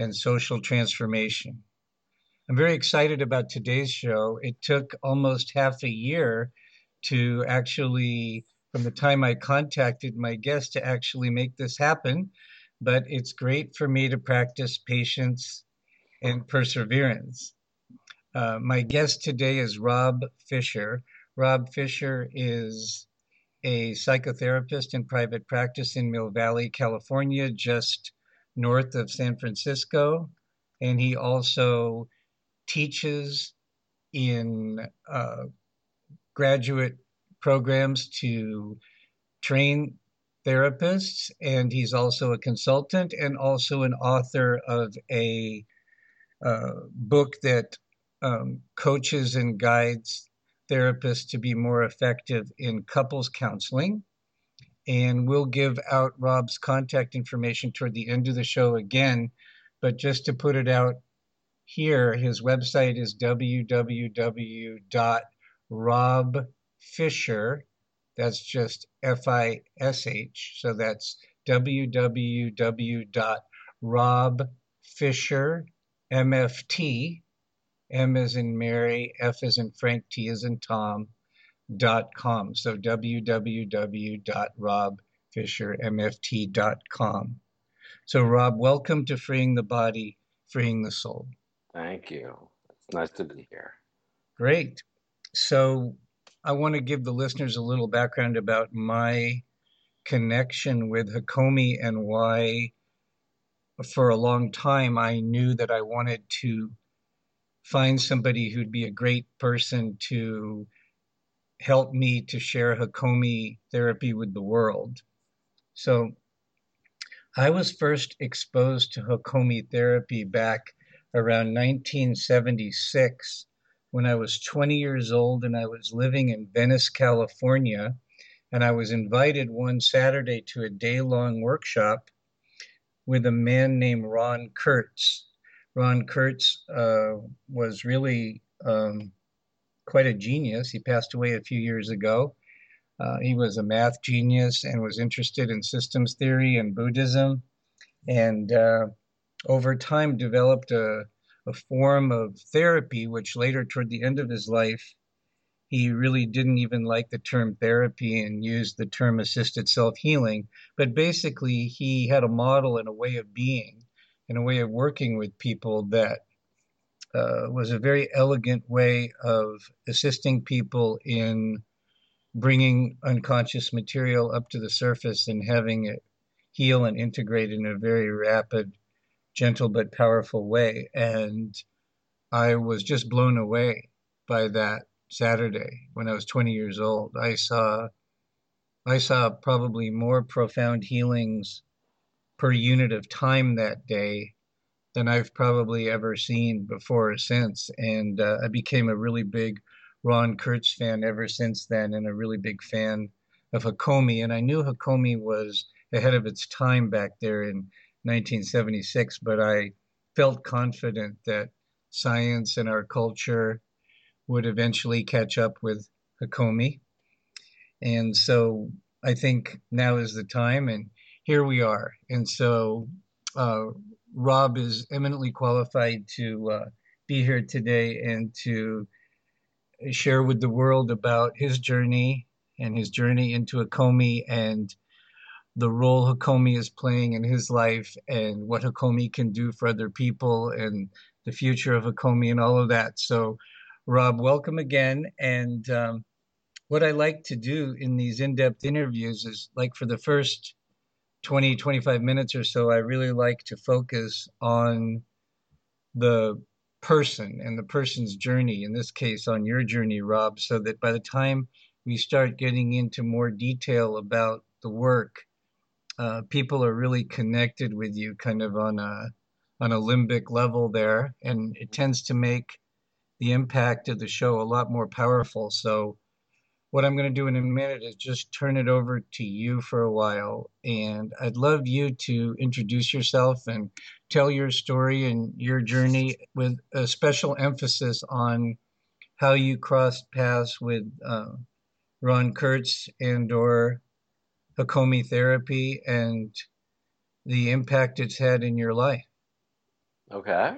and social transformation. I'm very excited about today's show. It took almost half a year to actually, from the time I contacted my guest, to actually make this happen. But it's great for me to practice patience and perseverance. Uh, my guest today is Rob Fisher. Rob Fisher is a psychotherapist in private practice in Mill Valley, California, just north of San Francisco. And he also teaches in uh, graduate programs to train therapists. And he's also a consultant and also an author of a uh, book that um, coaches and guides therapists to be more effective in couples counseling. And we'll give out Rob's contact information toward the end of the show again. But just to put it out here, his website is www.robfisher. That's just F I S H. So that's www.robfishermft M is in Mary, F is in Frank, T is in Tom, dot com. So www.robfishermft.com. So Rob, welcome to Freeing the Body, Freeing the Soul. Thank you. It's nice to be here. Great. So I want to give the listeners a little background about my connection with Hakomi and why for a long time I knew that I wanted to find somebody who'd be a great person to help me to share Hakomi therapy with the world. So I was first exposed to Hakomi therapy back around 1976 when I was 20 years old and I was living in Venice, California. And I was invited one Saturday to a day long workshop with a man named Ron Kurtz. Ron Kurtz uh, was really um, quite a genius. He passed away a few years ago. Uh, he was a math genius and was interested in systems theory and Buddhism, and uh, over time developed a, a form of therapy, which later, toward the end of his life, he really didn't even like the term therapy and used the term assisted self healing. But basically, he had a model and a way of being and a way of working with people that uh, was a very elegant way of assisting people in bringing unconscious material up to the surface and having it heal and integrate in a very rapid, gentle, but powerful way. And I was just blown away by that Saturday when I was 20 years old. I saw I saw probably more profound healings per unit of time that day than I've probably ever seen before or since. And uh, I became a really big Ron Kurtz fan ever since then, and a really big fan of Hakomi. And I knew Hakomi was ahead of its time back there in 1976, but I felt confident that science and our culture would eventually catch up with Hakomi. And so I think now is the time, and here we are. And so uh, Rob is eminently qualified to uh, be here today and to share with the world about his journey and his journey into Hakomi and the role Hakomi is playing in his life and what Hakomi can do for other people and the future of Hakomi and all of that. So, Rob, welcome again. And um, what I like to do in these in depth interviews is like for the first 20, 25 minutes or so, I really like to focus on the person and the person's journey, in this case, on your journey, Rob, so that by the time we start getting into more detail about the work, uh, people are really connected with you kind of on a, on a limbic level there, and it tends to make the impact of the show a lot more powerful. So, what I'm going to do in a minute is just turn it over to you for a while. And I'd love you to introduce yourself and tell your story and your journey with a special emphasis on how you crossed paths with uh, Ron Kurtz and or Hakomi therapy and the impact it's had in your life. Okay.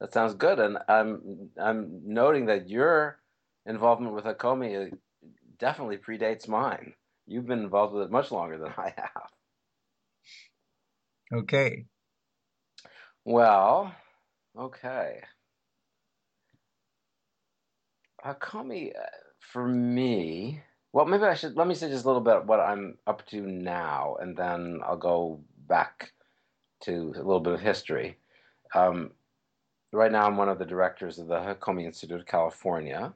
That sounds good. And I'm I'm noting that your involvement with Hakomi definitely predates mine. You've been involved with it much longer than I have. Okay. Well, okay. Hakomi, uh, for me, well, maybe I should let me say just a little bit what I'm up to now, and then I'll go back to a little bit of history. Um, right now, I'm one of the directors of the Hakomi Institute of California,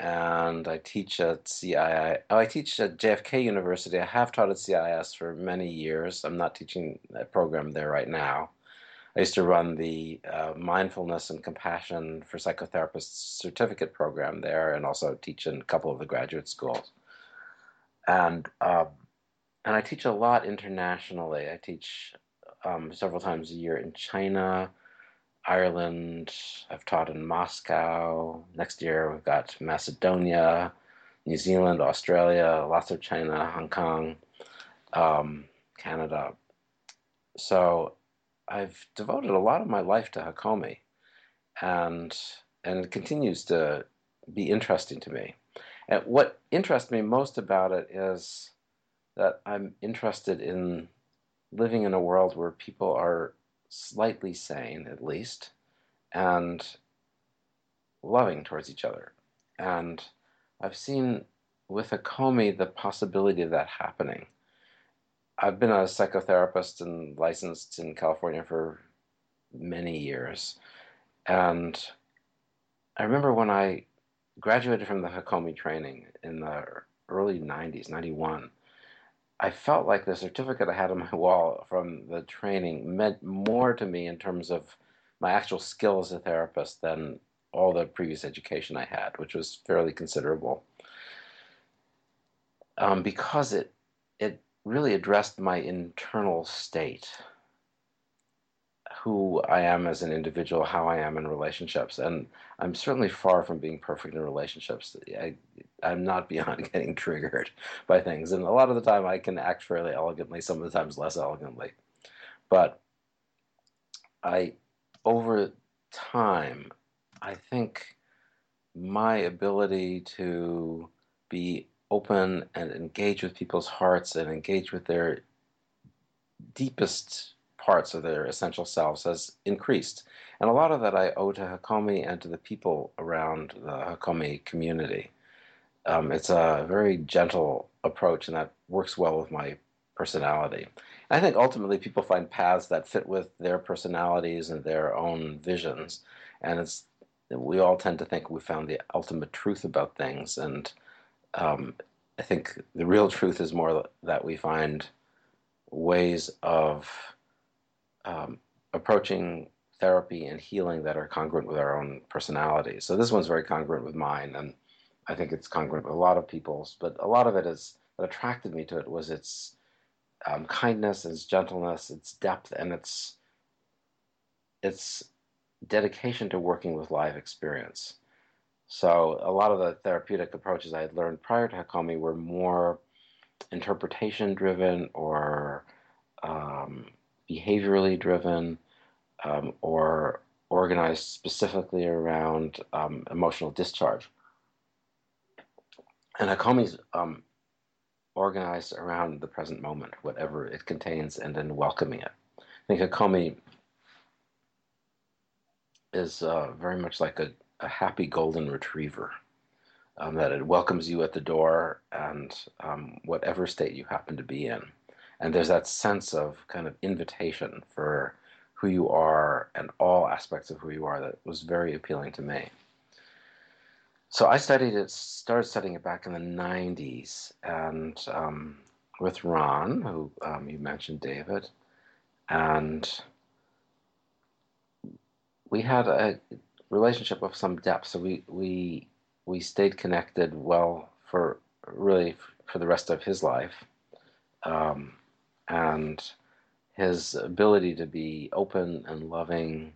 and I teach at CII. Oh, I teach at JFK University. I have taught at CIIS for many years. I'm not teaching a program there right now. I used to run the uh, mindfulness and compassion for psychotherapists certificate program there, and also teach in a couple of the graduate schools. And uh, and I teach a lot internationally. I teach um, several times a year in China, Ireland. I've taught in Moscow. Next year, we've got Macedonia, New Zealand, Australia, lots of China, Hong Kong, um, Canada. So I've devoted a lot of my life to Hakomi, and and it continues to be interesting to me. And what interests me most about it is that I'm interested in living in a world where people are slightly sane at least, and loving towards each other. And I've seen with Hakomi the possibility of that happening. I've been a psychotherapist and licensed in California for many years. And I remember when I graduated from the Hakomi training in the early 90s, 91, I felt like the certificate I had on my wall from the training meant more to me in terms of my actual skill as a therapist than all the previous education I had, which was fairly considerable. Um, because it it really addressed my internal state who I am as an individual, how I am in relationships, and I'm certainly far from being perfect in relationships. I, I'm not beyond getting triggered by things, and a lot of the time I can act fairly elegantly, some of the times less elegantly, but I, over time, I think my ability to be open and engage with people's hearts and engage with their deepest parts of their essential selves has increased. And a lot of that I owe to Hakomi and to the people around the Hakomi community. Um, it's a very gentle approach, and that works well with my personality. And I think ultimately people find paths that fit with their personalities and their own visions. And it's we all tend to think we found the ultimate truth about things, and um, I think the real truth is more that we find ways of um, approaching therapy and healing that are congruent with our own personalities. So this one's very congruent with mine, and I think it's congruent with a lot of people's. But a lot of it is that attracted me to it was its um, kindness, its gentleness, its depth, and its its dedication to working with live experience. So a lot of the therapeutic approaches I had learned prior to Hakomi were more interpretation driven or um, behaviorally driven um, or organized specifically around um, emotional discharge. And Hakomi's um, organized around the present moment, whatever it contains, and then welcoming it. I think Hakomi is uh, very much like a, a, happy golden retriever. Um, that it welcomes you at the door and um, whatever state you happen to be in and there's that sense of kind of invitation for who you are and all aspects of who you are that was very appealing to me. So I studied it, started studying it back in the 90s, and um, with Ron, who um, you mentioned, David, and we had a relationship of some depth. So we we we stayed connected well for really for the rest of his life, um, and his ability to be open and loving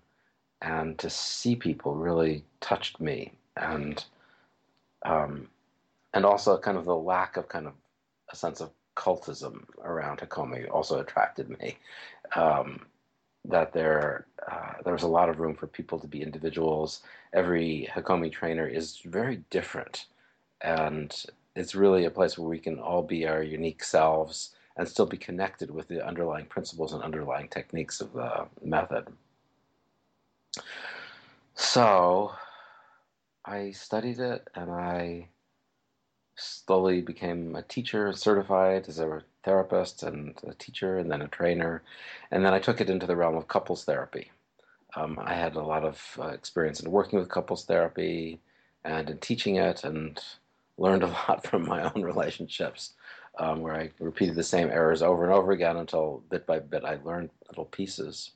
and to see people really touched me and um, and also kind of the lack of kind of a sense of cultism around Hakomi also attracted me. Um, that there uh, there was a lot of room for people to be individuals. Every Hakomi trainer is very different, and it's really a place where we can all be our unique selves and still be connected with the underlying principles and underlying techniques of the method. So I studied it and I slowly became a teacher, certified as a therapist and a teacher, and then a trainer. And then I took it into the realm of couples therapy. Um, I had a lot of uh, experience in working with couples therapy and in teaching it, and learned a lot from my own relationships, um, where I repeated the same errors over and over again until bit by bit I learned little pieces.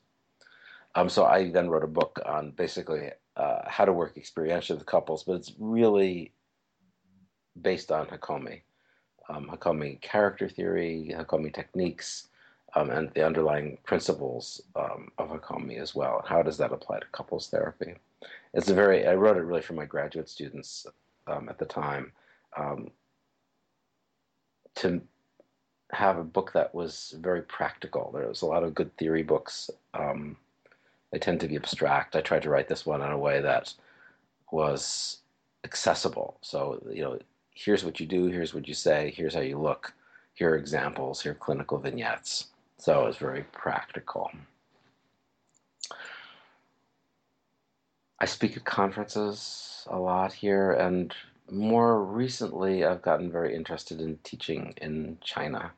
Um, so I then wrote a book on basically uh, how to work experientially with couples, but it's really based on Hakomi. Um, Hakomi character theory, Hakomi techniques, um, and the underlying principles um, of Hakomi as well. How does that apply to couples therapy? It's a very, I wrote it really for my graduate students um, at the time um, to have a book that was very practical. There was a lot of good theory books. Um, they tend to be abstract. I tried to write this one in a way that was accessible. So, you know, here's what you do, here's what you say, here's how you look, here are examples, here are clinical vignettes. So it's very practical. I speak at conferences a lot here, and more recently, I've gotten very interested in teaching in China.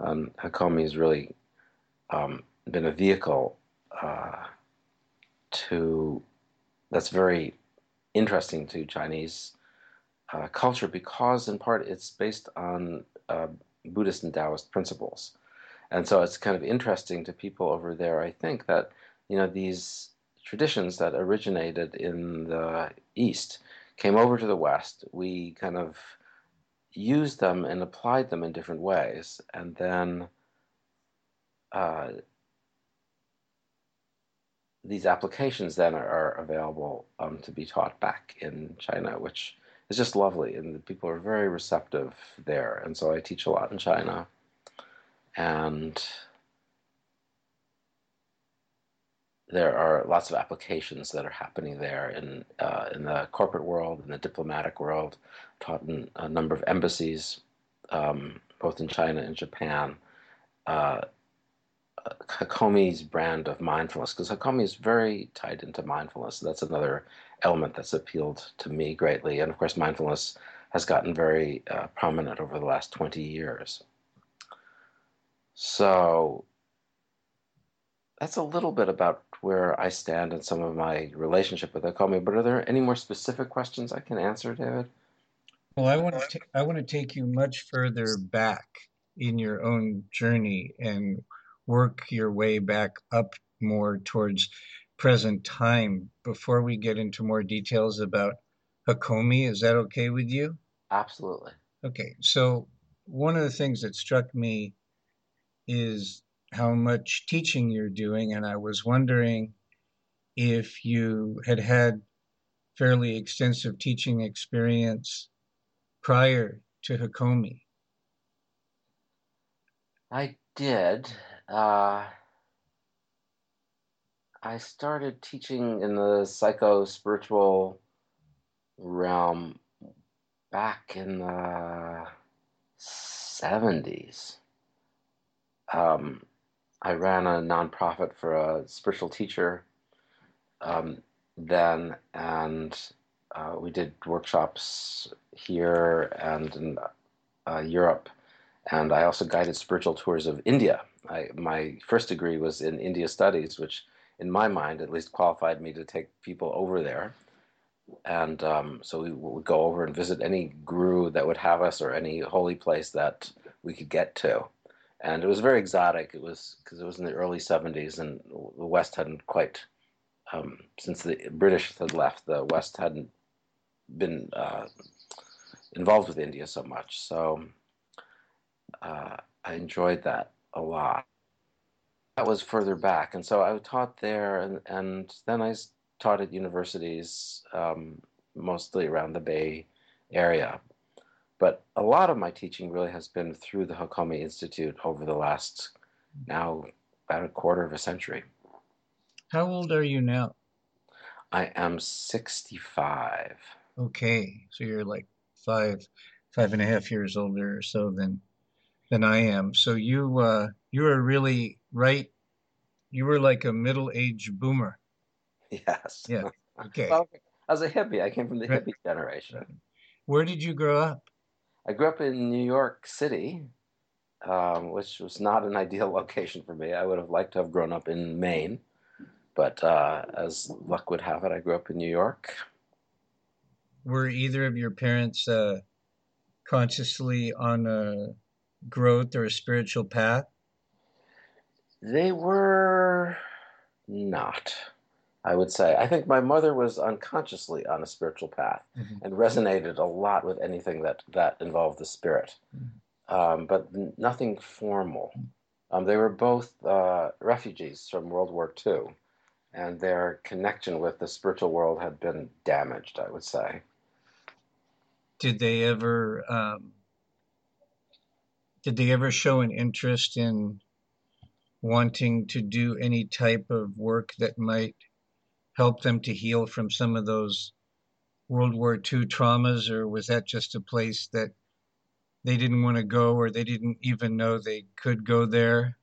Um, Hakomi has really um, been a vehicle uh, to that's very interesting to Chinese uh, culture because, in part, it's based on uh, Buddhist and Taoist principles. And so it's kind of interesting to people over there, I think, that you know these traditions that originated in the East came over to the West. We kind of used them and applied them in different ways, and then uh, these applications then are, are available um, to be taught back in China, which is just lovely, and the people are very receptive there. And so I teach a lot in China, and there are lots of applications that are happening there in uh, in the corporate world, in the diplomatic world. Taught in a number of embassies, um, both in China and Japan. Uh, Hakomi's brand of mindfulness, because Hakomi is very tied into mindfulness. That's another element that's appealed to me greatly. And of course, mindfulness has gotten very uh, prominent over the last 20 years. So that's a little bit about where I stand in some of my relationship with Hakomi. But are there any more specific questions I can answer, David? Well, I want to t- I want to take you much further back in your own journey and work your way back up more towards present time before we get into more details about Hakomi. Is that okay with you? Absolutely. Okay, so one of the things that struck me is how much teaching you're doing, and I was wondering if you had had fairly extensive teaching experience prior to Hakomi. I did. Uh, I started teaching in the psycho spiritual realm back in the 70s. Um, I ran a nonprofit for a spiritual teacher um, then, and uh, we did workshops here and in uh, Europe. And I also guided spiritual tours of India. I, my first degree was in India studies, which in my mind at least qualified me to take people over there and um, so we would go over and visit any guru that would have us or any holy place that we could get to and it was very exotic it was because it was in the early 70s and the west hadn't quite um, since the British had left, the West hadn't been uh, involved with India so much. So uh, I enjoyed that a lot. That was further back, and so I taught there, and, and then I taught at universities, um, mostly around the Bay Area. But a lot of my teaching really has been through the Hakomi Institute over the last now about a quarter of a century. How old are you now? I am 65. Okay, so you're like five, five and a half years older or so than than I am. So you uh, you were really right. You were like a middle-aged boomer. Yes. Yeah. Okay. well, I was a hippie. I came from the Right. hippie generation. Where did you grow up? I grew up in New York City, um, which was not an ideal location for me. I would have liked to have grown up in Maine, but uh, as luck would have it, I grew up in New York. Were either of your parents uh, consciously on a growth or a spiritual path? They were not, I would say. I think my mother was unconsciously on a spiritual path Mhm. and resonated a lot with anything that, that involved the spirit, um, but n- nothing formal. Um, they were both uh, refugees from World War II, and their connection with the spiritual world had been damaged, I would say. Did they ever um, did they ever show an interest in wanting to do any type of work that might help them to heal from some of those World War II traumas, or was that just a place that they didn't want to go or they didn't even know they could go there?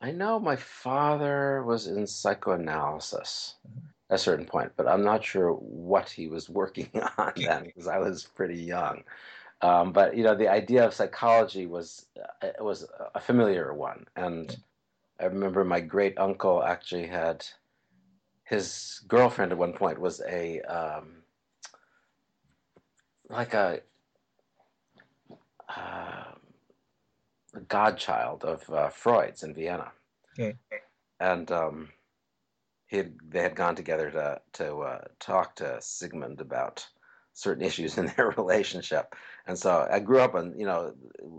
I know my father was in psychoanalysis at a certain point, but I'm not sure what he was working on then because I was pretty young. Um, but you know, the idea of psychology was uh, it was a familiar one, and I remember my great uncle actually had his girlfriend at one point was a um, like a, uh, a godchild of uh, Freud's in Vienna Okay. and um, he had, they had gone together to to uh, talk to Sigmund about certain issues in their relationship, and so I grew up on you know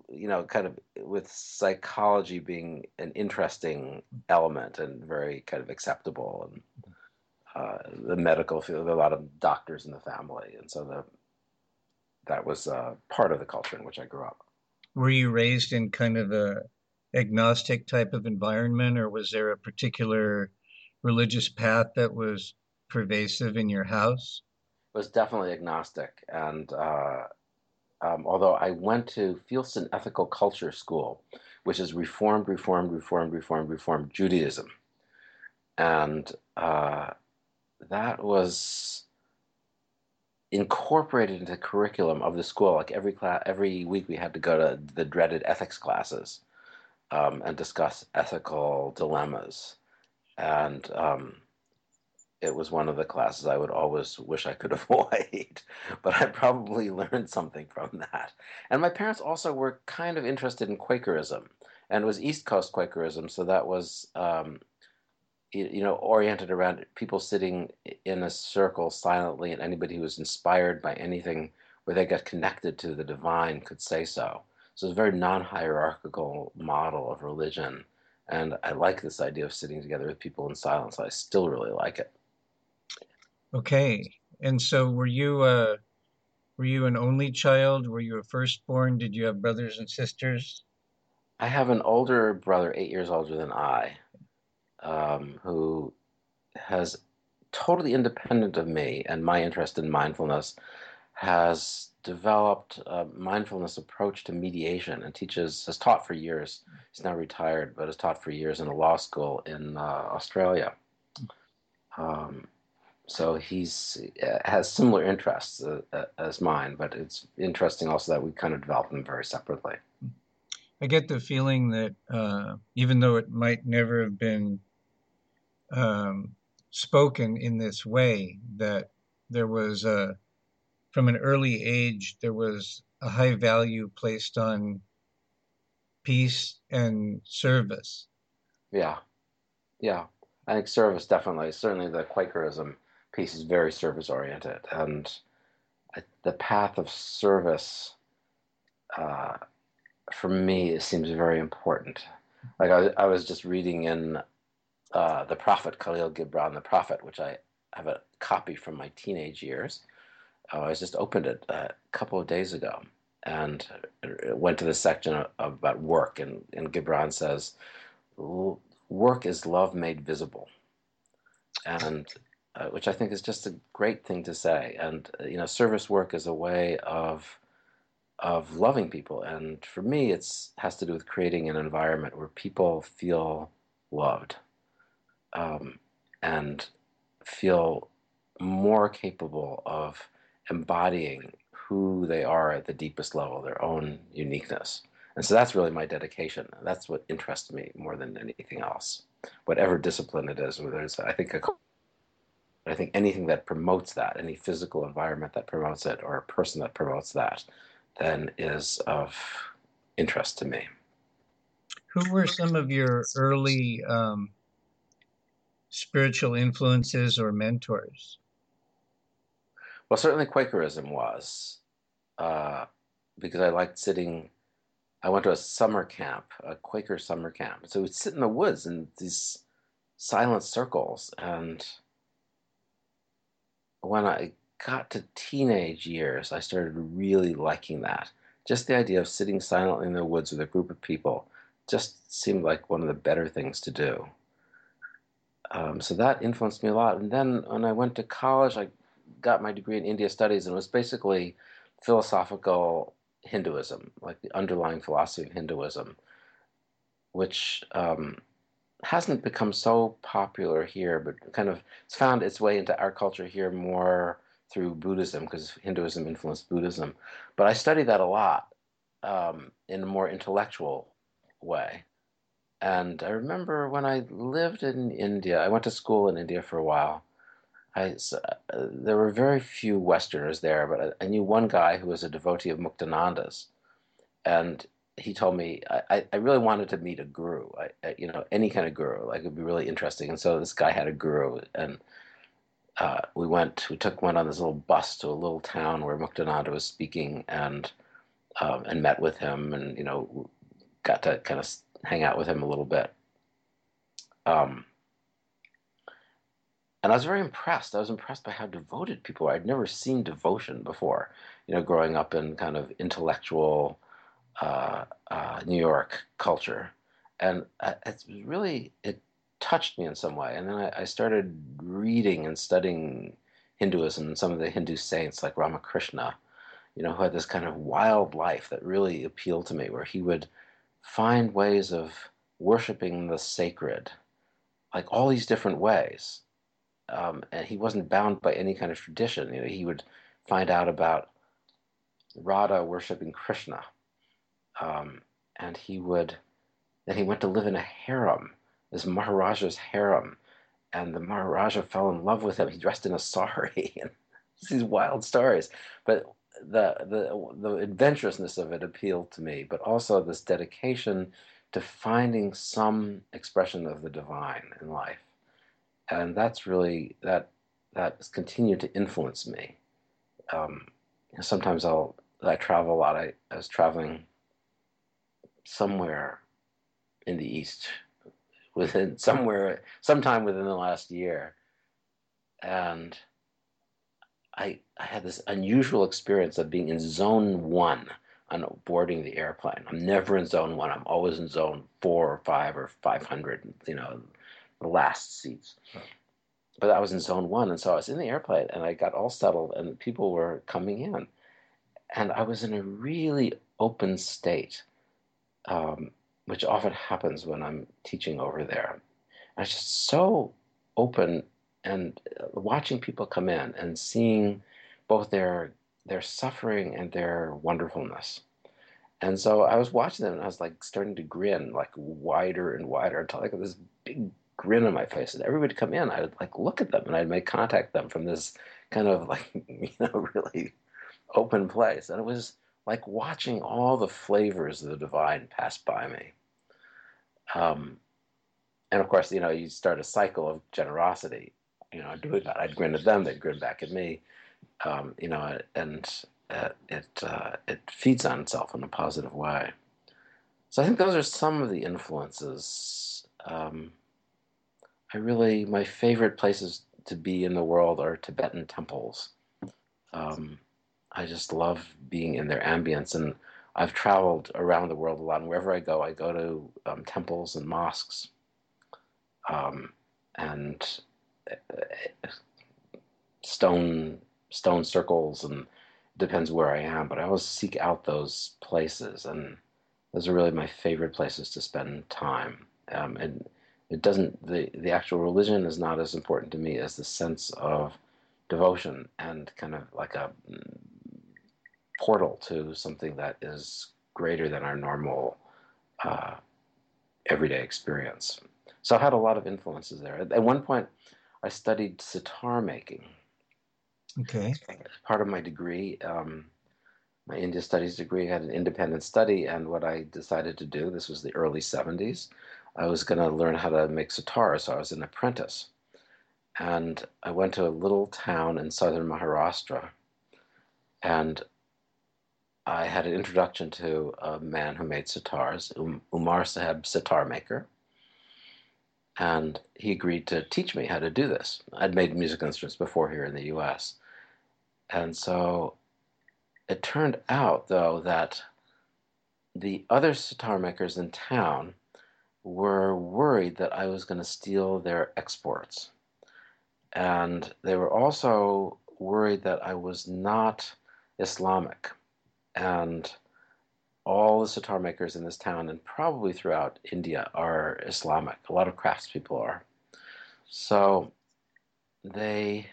you know kind of with psychology being an interesting element and very kind of acceptable, and uh, the medical field, a lot of doctors in the family, and so the that was uh, part of the culture in which I grew up. Were you raised in kind of a agnostic type of environment, or was there a particular religious path that was pervasive in your house? It was definitely agnostic, and uh, um, although I went to Fieldston Ethical Culture School, which is Reformed, Reformed, Reformed, Reformed, Reformed Judaism, and uh, that was incorporated into the curriculum of the school. Like every class, every week we had to go to the dreaded ethics classes um, and discuss ethical dilemmas, and um, it was one of the classes I would always wish I could avoid, but I probably learned something from that. And my parents also were kind of interested in Quakerism, and was East Coast Quakerism, so that was, um, you, know, oriented around people sitting in a circle silently, and anybody who was inspired by anything where they got connected to the divine could say so. So it's a very non-hierarchical model of religion, and I like this idea of sitting together with people in silence. I still really like it. Okay. And so were you uh were you an only child? Were you a firstborn? Did you have brothers and sisters? I have an older brother, eight years older than I, um, who has totally independent of me and my interest in mindfulness, has developed a mindfulness approach to mediation and teaches, has taught for years. He's now retired, but has taught for years in a law school in uh, Australia. Um, so he's uh, has similar interests uh, uh, as mine, but it's interesting also that we kind of developed them very separately. I get the feeling that uh, even though it might never have been um, spoken in this way, that there was a, from an early age, there was a high value placed on peace and service. Yeah, yeah. I think service definitely, certainly the Quakerism piece is very service oriented, and the path of service uh, for me it seems very important. Like I, I was just reading in uh, the Prophet Khalil Gibran, the Prophet, which I have a copy from my teenage years. Uh, I just opened it a couple of days ago and went to the section of, about work, and, and Gibran says, "Work is love made visible," and uh, which I think is just a great thing to say. And uh, you know, service work is a way of of loving people, and for me, it's has to do with creating an environment where people feel loved um, and feel more capable of embodying who they are at the deepest level, their own uniqueness. And so that's really my dedication. That's what interests me more than anything else. Whatever discipline it is, whether it's, I think, a, I think anything that promotes that, any physical environment that promotes it, or a person that promotes that, then is of interest to me. Who were some of your early um, spiritual influences or mentors? Well, certainly Quakerism was, uh, because I liked sitting. I went to a summer camp, a Quaker summer camp. So we'd sit in the woods in these silent circles. And when I got to teenage years, I started really liking that. Just the idea of sitting silently in the woods with a group of people just seemed like one of the better things to do. Um, so that influenced me a lot. And then when I went to college, I got my degree in India studies, and it was basically philosophical Hinduism, like the underlying philosophy of Hinduism, which um, hasn't become so popular here, but kind of it's found its way into our culture here more through Buddhism because Hinduism influenced Buddhism. But I studied that a lot um, in a more intellectual way. And I remember when I lived in India, I went to school in India for a while. I, uh, there were very few Westerners there, but I, I, knew one guy who was a devotee of Muktananda's. And he told me I, I really wanted to meet a guru, I, you know, any kind of guru. Like it would be really interesting. And so this guy had a guru, and uh, we went, we took one on this little bus to a little town where Muktananda was speaking, and um, and met with him, and you know, got to kind of hang out with him a little bit. Um, and I was very impressed. I was impressed by how devoted people were. I'd never seen devotion before, you know, growing up in kind of intellectual uh, uh, New York culture. And it's really, it touched me in some way. And then I, I, started reading and studying Hinduism and some of the Hindu saints like Ramakrishna, you know, who had this kind of wild life that really appealed to me, where he would find ways of worshiping the sacred, like all these different ways. Um, and he wasn't bound by any kind of tradition. You know, he would find out about Radha worshiping Krishna, um, and he would. Then he went to live in a harem, this Maharaja's harem, and the Maharaja fell in love with him. He dressed in a sari, and these wild stories. But the the the adventurousness of it appealed to me, but also this dedication to finding some expression of the divine in life, and that's really that that has continued to influence me. Um, sometimes I'll I travel a lot. I, I was traveling somewhere in the east within somewhere sometime within the last year, and I, I had this unusual experience of being in zone one on boarding the airplane. I'm never in zone one. I'm always in zone four or five or 500, you know, the last seats. But I was in zone one. And so I was in the airplane and I got all settled and people were coming in. And I was in a really open state, um, which often happens when I'm teaching over there. I was just so open and uh, watching people come in and seeing both their their suffering and their wonderfulness. And so I was watching them and I was like starting to grin like wider and wider until I got this big grin on my face. And everybody come in, I'd like look at them and I'd make contact them from this kind of like, you know, really open place. And it was like watching all the flavors of the divine pass by me. Um, and of course, you know, you start a cycle of generosity. You know, I'd do that, I'd grin at them, they'd grin back at me. Um, you know, and uh, it uh, it feeds on itself in a positive way. So I think those are some of the influences. Um, I really, my favorite places to be in the world are Tibetan temples. Um, I just love being in their ambience, and I've traveled around the world a lot. And wherever I go, I go to um, temples and mosques, um, and stone stone circles, and depends where I am. But I always seek out those places, and those are really my favorite places to spend time. Um, and it doesn't the the actual religion is not as important to me as the sense of devotion and kind of like a portal to something that is greater than our normal uh, everyday experience. So I had a lot of influences there. At one point, I studied sitar making. Okay. Part of my degree, um, my India Studies degree, had an independent study, and what I decided to do, this was the early 70s, I was going to learn how to make sitar, so I was an apprentice. And I went to a little town in southern Maharashtra, and I had an introduction to a man who made sitars, um, Umar Saheb, sitar maker. And he agreed to teach me how to do this. I'd made musical instruments before here in the US. And so it turned out, though, that the other sitar makers in town were worried that I was going to steal their exports. And they were also worried that I was not Islamic. And all the sitar makers in this town and probably throughout India are Islamic. A lot of craftspeople are. So they,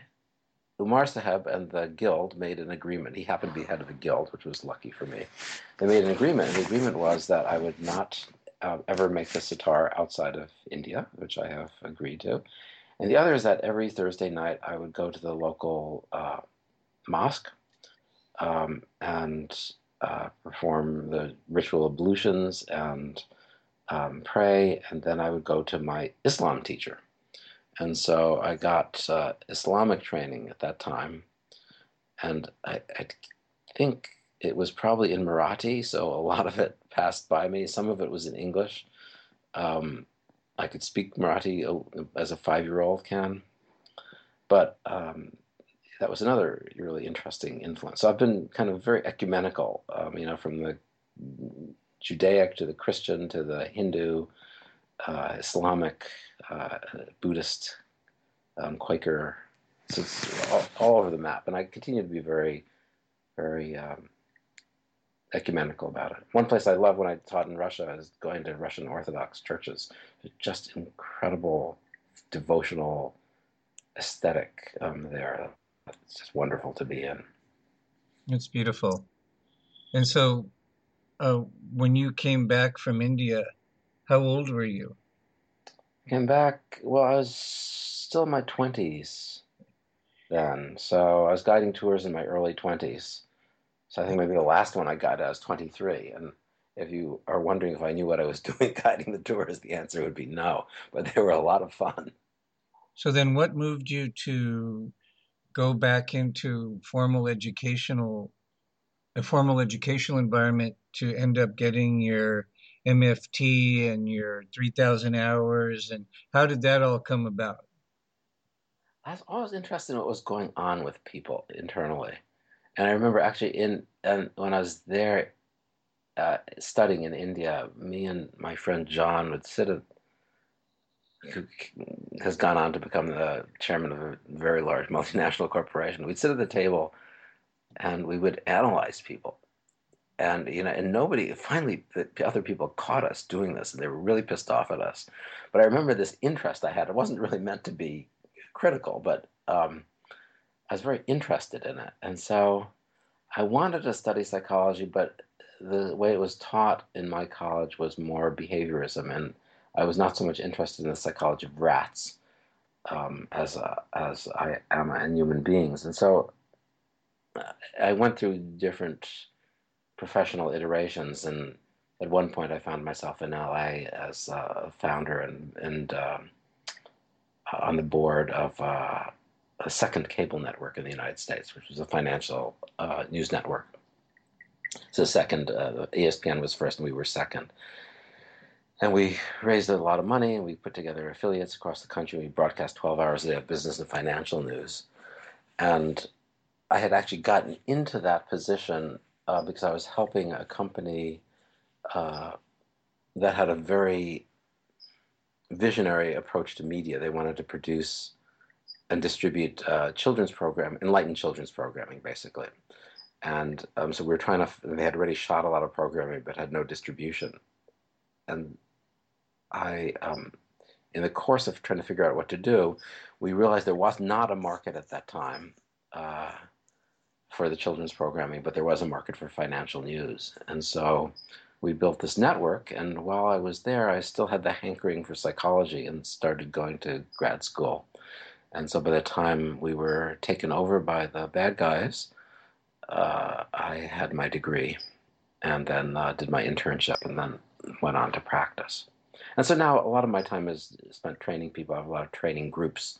Umar Saheb and the guild made an agreement. He happened to be head of the guild, which was lucky for me. They made an agreement, and the agreement was that I would not uh, ever make the sitar outside of India, which I have agreed to. And the other is that every Thursday night I would go to the local uh, mosque um, and uh, perform the ritual ablutions and um, pray, and then I would go to my Islam teacher. And so I got uh, Islamic training at that time, and I, I think it was probably in Marathi, so a lot of it passed by me. Some of it was in English. Um, I could speak Marathi uh, as a five-year-old can, but um, that was another really interesting influence. So I've been kind of very ecumenical, um, you know, from the Judaic to the Christian to the Hindu, uh, Islamic, uh, Buddhist, um, Quaker, so all, all, over the map. And I continue to be very, very um, ecumenical about it. One place I love when I taught in Russia is going to Russian Orthodox churches. Just incredible devotional aesthetic um, there. It's just wonderful to be in. It's beautiful. And so, uh, when you came back from India, how old were you? Came back, well, I was still in my 20s then. So I was guiding tours in my early 20s. So I think maybe the last one I got, I was 23. And if you are wondering if I knew what I was doing guiding the tours, the answer would be no. But they were a lot of fun. So then, what moved you to go back into formal educational, a formal educational environment to end up getting your MFT and your 3,000 hours? And how did that all come about? I was always interested in what was going on with people internally. And I remember actually in and when I was there uh, studying in India, me and my friend John would sit at who has gone on to become the chairman of a very large multinational corporation. We'd sit at the table and we would analyze people. And you know, and nobody finally the other people caught us doing this and they were really pissed off at us. But I remember this interest I had. It wasn't really meant to be critical, but um, I was very interested in it. And so I wanted to study psychology, but the way it was taught in my college was more behaviorism, and I was not so much interested in the psychology of rats um, as a, as I am in human beings. And so I went through different professional iterations, and at one point I found myself in LA as a founder and and um, on the board of uh, a second cable network in the United States, which was a financial uh, news network. So second, uh, ESPN was first, and we were second. And we raised a lot of money, and we put together affiliates across the country. We broadcast 12 hours a day of business and financial news. And I had actually gotten into that position uh, because I was helping a company uh, that had a very visionary approach to media. They wanted to produce and distribute uh, children's program, enlightened children's programming, basically. And um, so we were trying to. They had already shot a lot of programming, but had no distribution. And I, um, in the course of trying to figure out what to do, we realized there was not a market at that time uh, for the children's programming, but there was a market for financial news. And so we built this network. And while I was there, I still had the hankering for psychology and started going to grad school. And so by the time we were taken over by the bad guys, uh, I had my degree and then uh, did my internship and then went on to practice. And so now a lot of my time is spent training people. I have a lot of training groups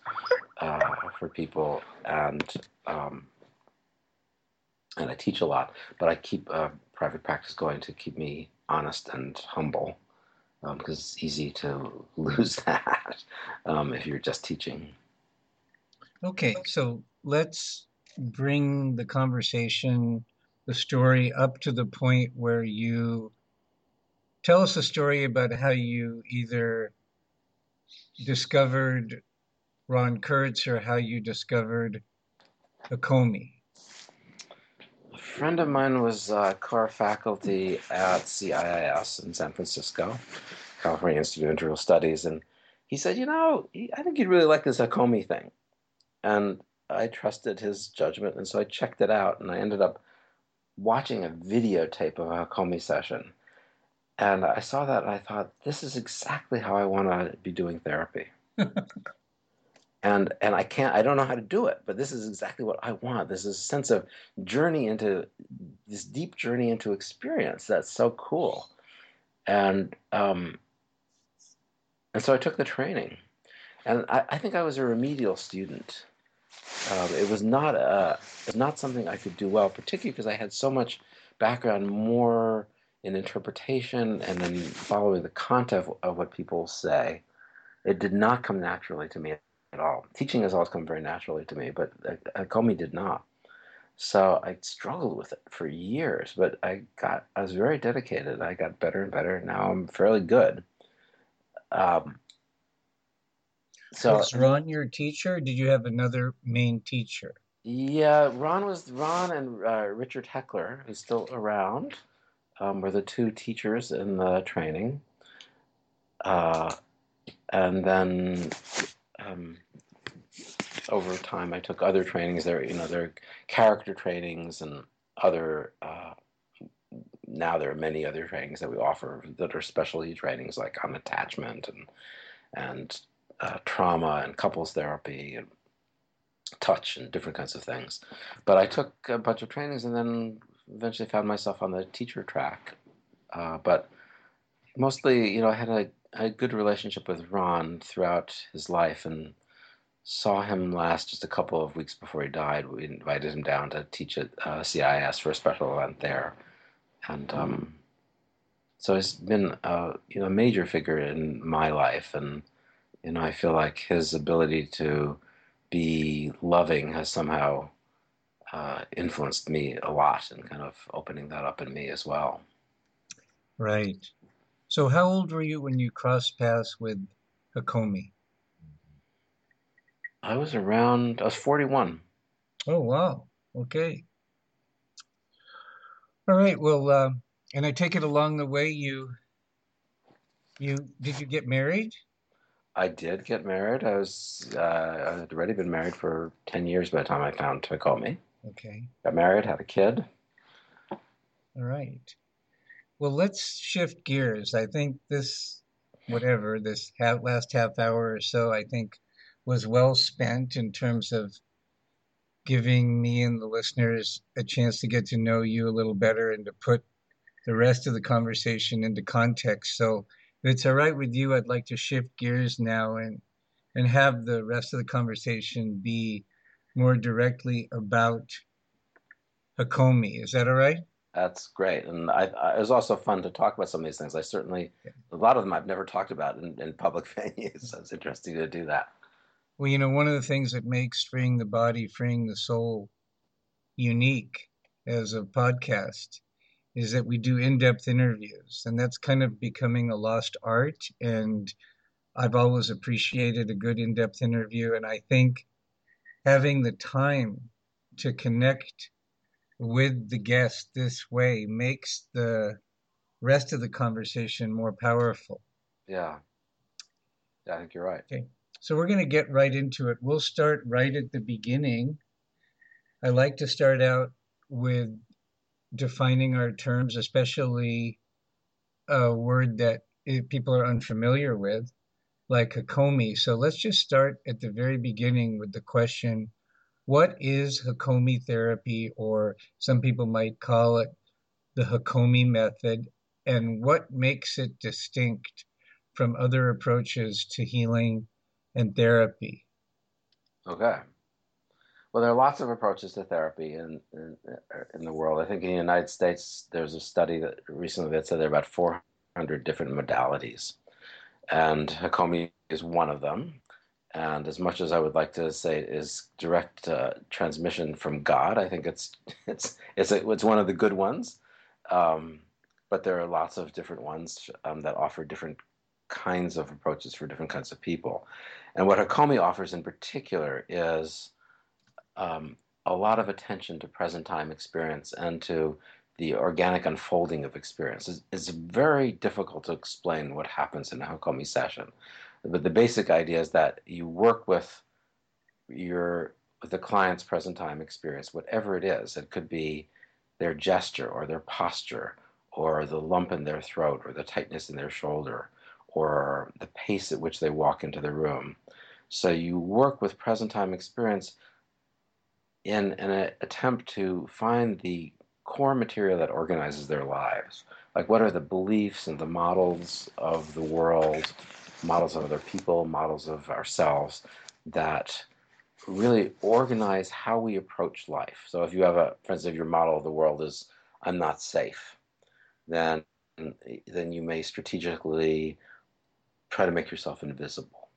uh, for people, and um, and I teach a lot. But I keep a private practice going to keep me honest and humble, because um, it's easy to lose that um, if you're just teaching. Okay, so let's bring the conversation, the story up to the point where you tell us a story about how you either discovered Ron Kurtz or how you discovered Hakomi. A friend of mine was uh, core faculty at CIIS in San Francisco, California Institute of Integral Studies, and he said, "You know, I think you'd really like this Hakomi thing," and I trusted his judgment, and so I checked it out, and I ended up watching a videotape of a Hakomi session and I saw that and I thought, this is exactly how I want to be doing therapy. and and I can't I don't know how to do it, but this is exactly what I want. This is a sense of journey into this deep journey into experience that's so cool. And um and so I took the training. And I, I think I was a remedial student. Um, it was not a, it was not something I could do well, particularly because I had so much background more in interpretation and then following the content of, of what people say. It did not come naturally to me at all. Teaching has always come very naturally to me, but Hakomi did not. So I struggled with it for years, but I got I was very dedicated. I got better and better. Now I'm fairly good. Um, so was Ron your teacher? did you have another main teacher? Yeah, Ron was Ron and uh, Richard Heckler, who's still around um, were the two teachers in the training. Uh, and then um, over time, I took other trainings. There, you know, there are character trainings and other. Uh, now there are many other trainings that we offer that are specialty trainings, like on attachment and and uh, trauma and couples therapy and touch and different kinds of things. But I took a bunch of trainings and then eventually found myself on the teacher track. Uh, but mostly, you know, I had a, a good relationship with Ron throughout his life and saw him last just a couple of weeks before he died. We invited him down to teach at uh, CIIS for a special event there. And um, so he's been a you know, major figure in my life. And, you know, I feel like his ability to be loving has somehow uh, influenced me a lot and kind of opening that up in me as well. Right. So, how old were you when you crossed paths with Hakomi? I was around, I was 41. Oh, wow. Okay. All right. Well, uh, and I take it along the way you, you, did you get married? I did get married. I was, uh, I had already been married for 10 years by the time I found Hakomi. Okay. Got married, had a kid. All right. Well, let's shift gears. I think this, whatever, this half, last half hour or so, I think was well spent in terms of giving me and the listeners a chance to get to know you a little better and to put the rest of the conversation into context. So if it's all right with you, I'd like to shift gears now and and have the rest of the conversation be more directly about Hakomi. Is that all right? That's great, and I, I, it was also fun to talk about some of these things. I certainly, yeah. a lot of them I've never talked about in, in public venues. So it's interesting to do that. Well, you know, one of the things that makes freeing the body, freeing the soul unique as a podcast is that we do in-depth interviews, and that's kind of becoming a lost art. And I've always appreciated a good in-depth interview, and I think having the time to connect with the guest this way makes the rest of the conversation more powerful. Yeah. Yeah, I think you're right. Okay. So we're going to get right into it. We'll start right at the beginning. I like to start out with defining our terms, especially a word that people are unfamiliar with, like Hakomi. So let's just start at the very beginning with the question what is Hakomi therapy, or some people might call it the Hakomi method, and what makes it distinct from other approaches to healing and therapy? Okay. Well, there are lots of approaches to therapy in, in, in the world. I think in the United States, there's a study that recently that said there are about 400 different modalities, and Hakomi is one of them. And as much as I would like to say it is direct uh, transmission from God, I think it's it's it's it's one of the good ones. Um, but there are lots of different ones um, that offer different kinds of approaches for different kinds of people. And what Hakomi offers in particular is um, a lot of attention to present time experience and to the organic unfolding of experience. It's, it's very difficult to explain what happens in a Hakomi session. But the basic idea is that you work with your with the client's present time experience, whatever it is. It could be their gesture or their posture or the lump in their throat or the tightness in their shoulder or the pace at which they walk into the room. So you work with present time experience in an attempt to find the core material that organizes their lives. Like, what are the beliefs and the models of the world, models of other people, models of ourselves that really organize how we approach life. So, if you have a, for instance, if your model of the world is, I'm not safe, then, then you may strategically try to make yourself invisible.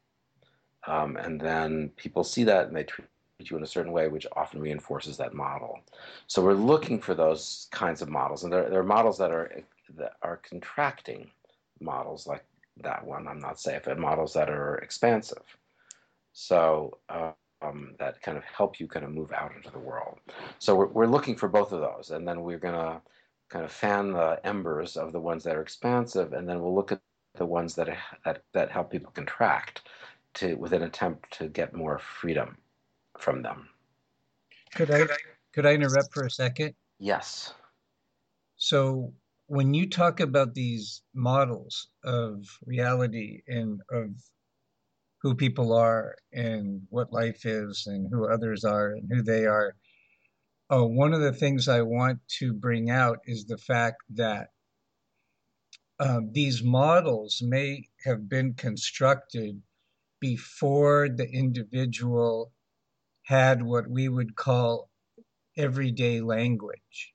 Um, and then people see that and they treat you in a certain way, which often reinforces that model. So we're looking for those kinds of models, and there, there are models that are that are contracting models like that one. I'm not safe, and models that are expansive. So um, that kind of help you kind of move out into the world. So we're we're looking for both of those, and then we're gonna kind of fan the embers of the ones that are expansive, and then we'll look at the ones that that that help people contract to with an attempt to get more freedom from them. Could I could I interrupt for a second? Yes. So when you talk about these models of reality and of who people are and what life is and who others are and who they are, uh, one of the things I want to bring out is the fact that um, these models may have been constructed before the individual had what we would call everyday language.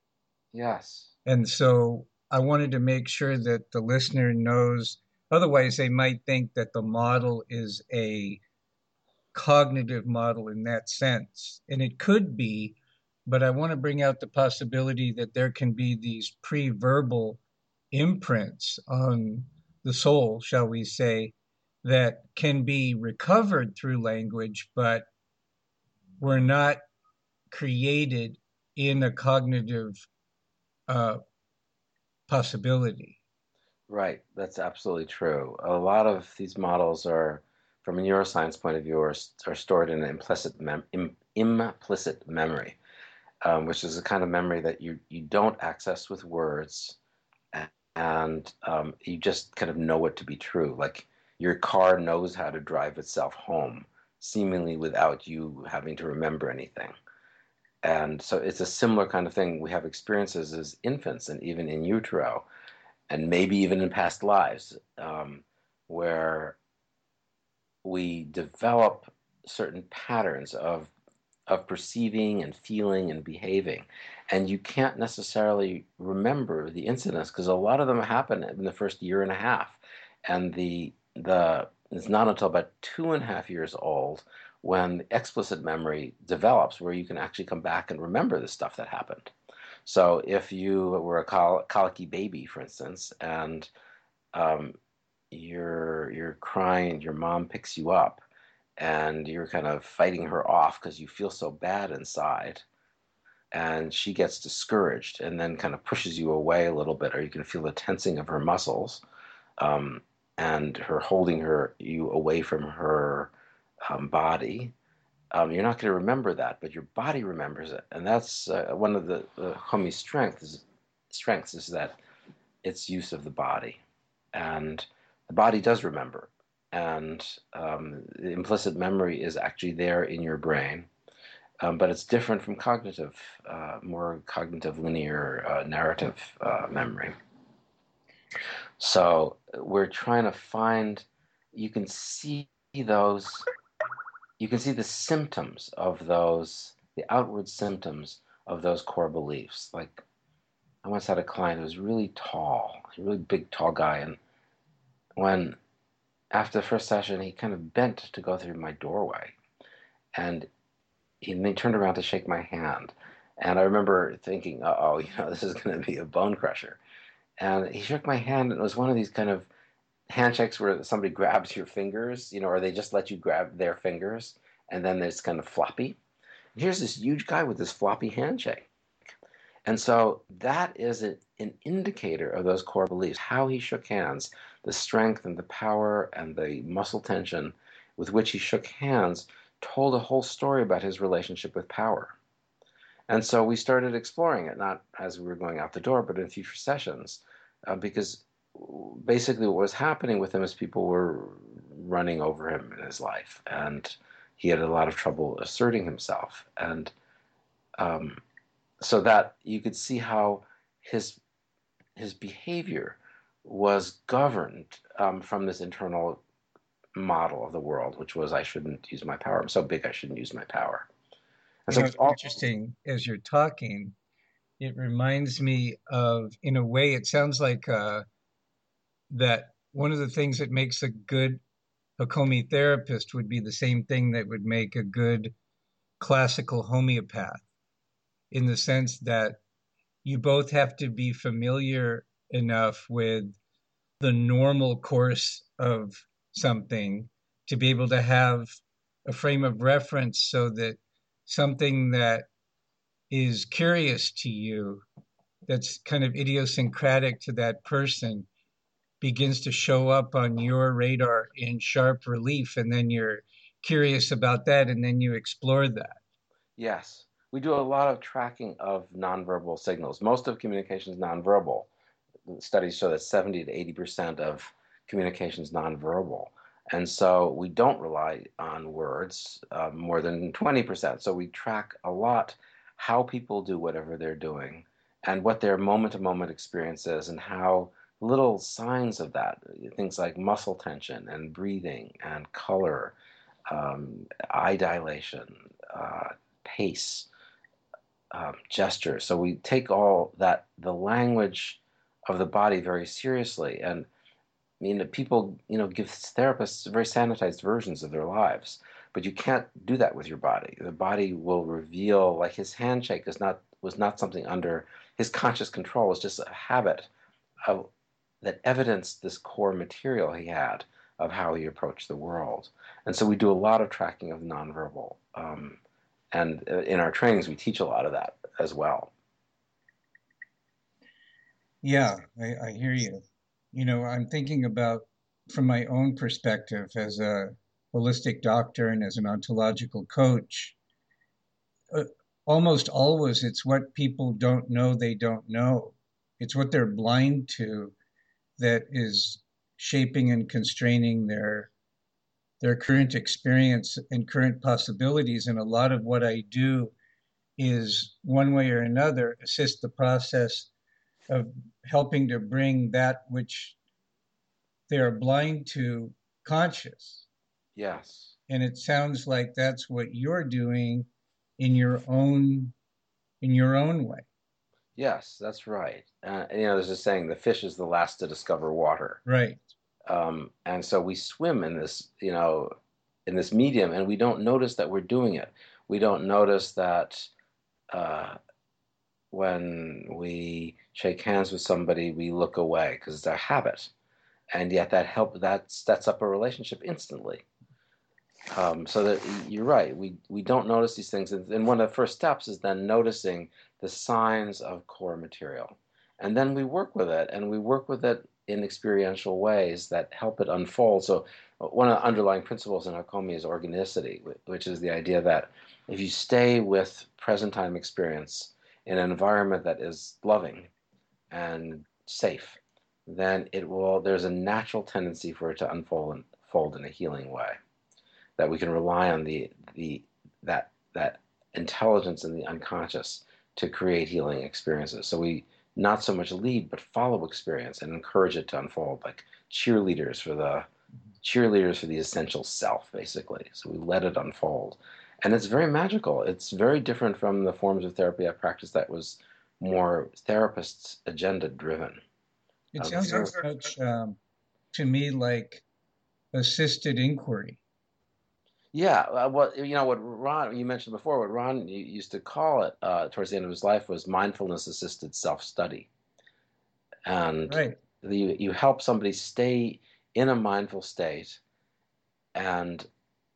Yes. And so I wanted to make sure that the listener knows, otherwise, they might think that the model is a cognitive model in that sense. And it could be, but I want to bring out the possibility that there can be these pre verbal imprints on the soul, shall we say, that can be recovered through language, but were not created in a cognitive uh, possibility. Right, that's absolutely true. A lot of these models are, from a neuroscience point of view, are, are stored in implicit, mem- Im- implicit memory, um, which is a kind of memory that you, you don't access with words and um, you just kind of know it to be true. Like your car knows how to drive itself home seemingly without you having to remember anything. and so it's a similar kind of thing. We have experiences as infants and even in utero, and maybe even in past lives, um, where we develop certain patterns of of perceiving and feeling and behaving, and you can't necessarily remember the incidents because a lot of them happen in the first year and a half, and the the it's not until about two and a half years old when explicit memory develops where you can actually come back and remember the stuff that happened. So if you were a col- colicky baby, for instance, and um, you're you're crying, your mom picks you up, and you're kind of fighting her off because you feel so bad inside, and she gets discouraged and then kind of pushes you away a little bit, or you can feel the tensing of her muscles, um, and her holding her you away from her um, body, um, you're not going to remember that, but your body remembers it, and that's uh, one of the, the Hakomi's strengths. Strengths is that its use of the body, and the body does remember, and um, the implicit memory is actually there in your brain, um, but it's different from cognitive, uh, more cognitive linear uh, narrative uh, memory. So we're trying to find. You can see those you can see the symptoms of those, the outward symptoms of those core beliefs. Like, I once had a client who was really tall, a really big, tall guy, and when after the first session, he kind of bent to go through my doorway, and he, and turned around to shake my hand, and I remember thinking, "Oh, you know, this is going to be a bone crusher," and he shook my hand, and it was one of these kind of handshakes where somebody grabs your fingers, you know, or they just let you grab their fingers and then it's kind of floppy. Here's this huge guy with this floppy handshake. And so that is a, an indicator of those core beliefs. How he shook hands, the strength and the power and the muscle tension with which he shook hands told a whole story about his relationship with power. And so we started exploring it, not as we were going out the door, but in future sessions, uh, because basically what was happening with him is people were running over him in his life, and he had a lot of trouble asserting himself, and um, so that you could see how his his behavior was governed um, from this internal model of the world, which was I shouldn't use my power. I'm so big, I shouldn't use my power. So it's all- interesting as you're talking. It reminds me of, in a way, it sounds like. Uh, that one of the things that makes a good Hakomi therapist would be the same thing that would make a good classical homeopath, in the sense that you both have to be familiar enough with the normal course of something to be able to have a frame of reference so that something that is curious to you, that's kind of idiosyncratic to that person, begins to show up on your radar in sharp relief and then you're curious about that and then you explore that? Yes. We do a lot of tracking of nonverbal signals. Most of communication is nonverbal. Studies show that 70 to 80 percent of communication is nonverbal and so we don't rely on words uh, more than 20% so we track a lot how people do whatever they're doing and what their moment to moment experience is and how little signs of that, things like muscle tension and breathing and color, um, eye dilation, uh, pace, um, gesture. So we take all that, the language of the body very seriously. And I mean, people, you know, give therapists very sanitized versions of their lives, but you can't do that with your body. The body will reveal, like his handshake is not was not something under his conscious control. It's just a habit of that evidenced this core material he had of how he approached the world. And so we do a lot of tracking of nonverbal. Um, and uh, in our trainings, we teach a lot of that as well. Yeah, I, I hear you. You know, I'm thinking about from my own perspective as a holistic doctor and as an ontological coach. Uh, almost always, it's what people don't know they don't know. It's what they're blind to that is shaping and constraining their their current experience and current possibilities and a lot of what i do is one way or another assist the process of helping to bring that which they are blind to conscious. Yes. And it sounds like that's what you're doing in your own in your own way. Yes, that's right. Uh, you know, there's a saying: the fish is the last to discover water. Right. Um, and so we swim in this, you know, in this medium, and we don't notice that we're doing it. We don't notice that uh, when we shake hands with somebody, we look away because it's our habit, and yet that help that sets up a relationship instantly. Um, so that you're right, we we don't notice these things, and one of the first steps is then noticing the signs of core material, and then we work with it, and we work with it in experiential ways that help it unfold. So one of the underlying principles in Hakomi is organicity, which is the idea that if you stay with present time experience in an environment that is loving and safe, then it will there's a natural tendency for it to unfold unfold in a healing way. That we can rely on the the that that intelligence in the unconscious to create healing experiences. So we not so much lead but follow experience and encourage it to unfold like cheerleaders for the cheerleaders for the essential self basically so we let it unfold and it's very magical. It's very different from the forms of therapy i practiced that was more therapists agenda driven. It um, sounds very much um, to me like assisted inquiry. Yeah, uh, what you know, what Ron you mentioned before, what Ron used to call it uh, towards the end of his life was mindfulness-assisted self-study, and right. you you help somebody stay in a mindful state, and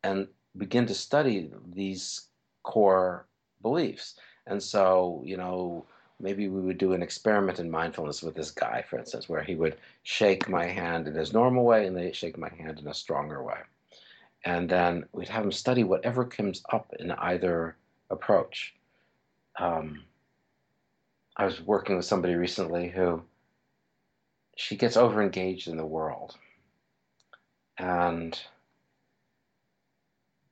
and begin to study these core beliefs. And so, you know, maybe we would do an experiment in mindfulness with this guy, for instance, where he would shake my hand in his normal way and they shake my hand in a stronger way and then we'd have him study whatever comes up in either approach. Um, I was working with somebody recently who she gets overengaged in the world. And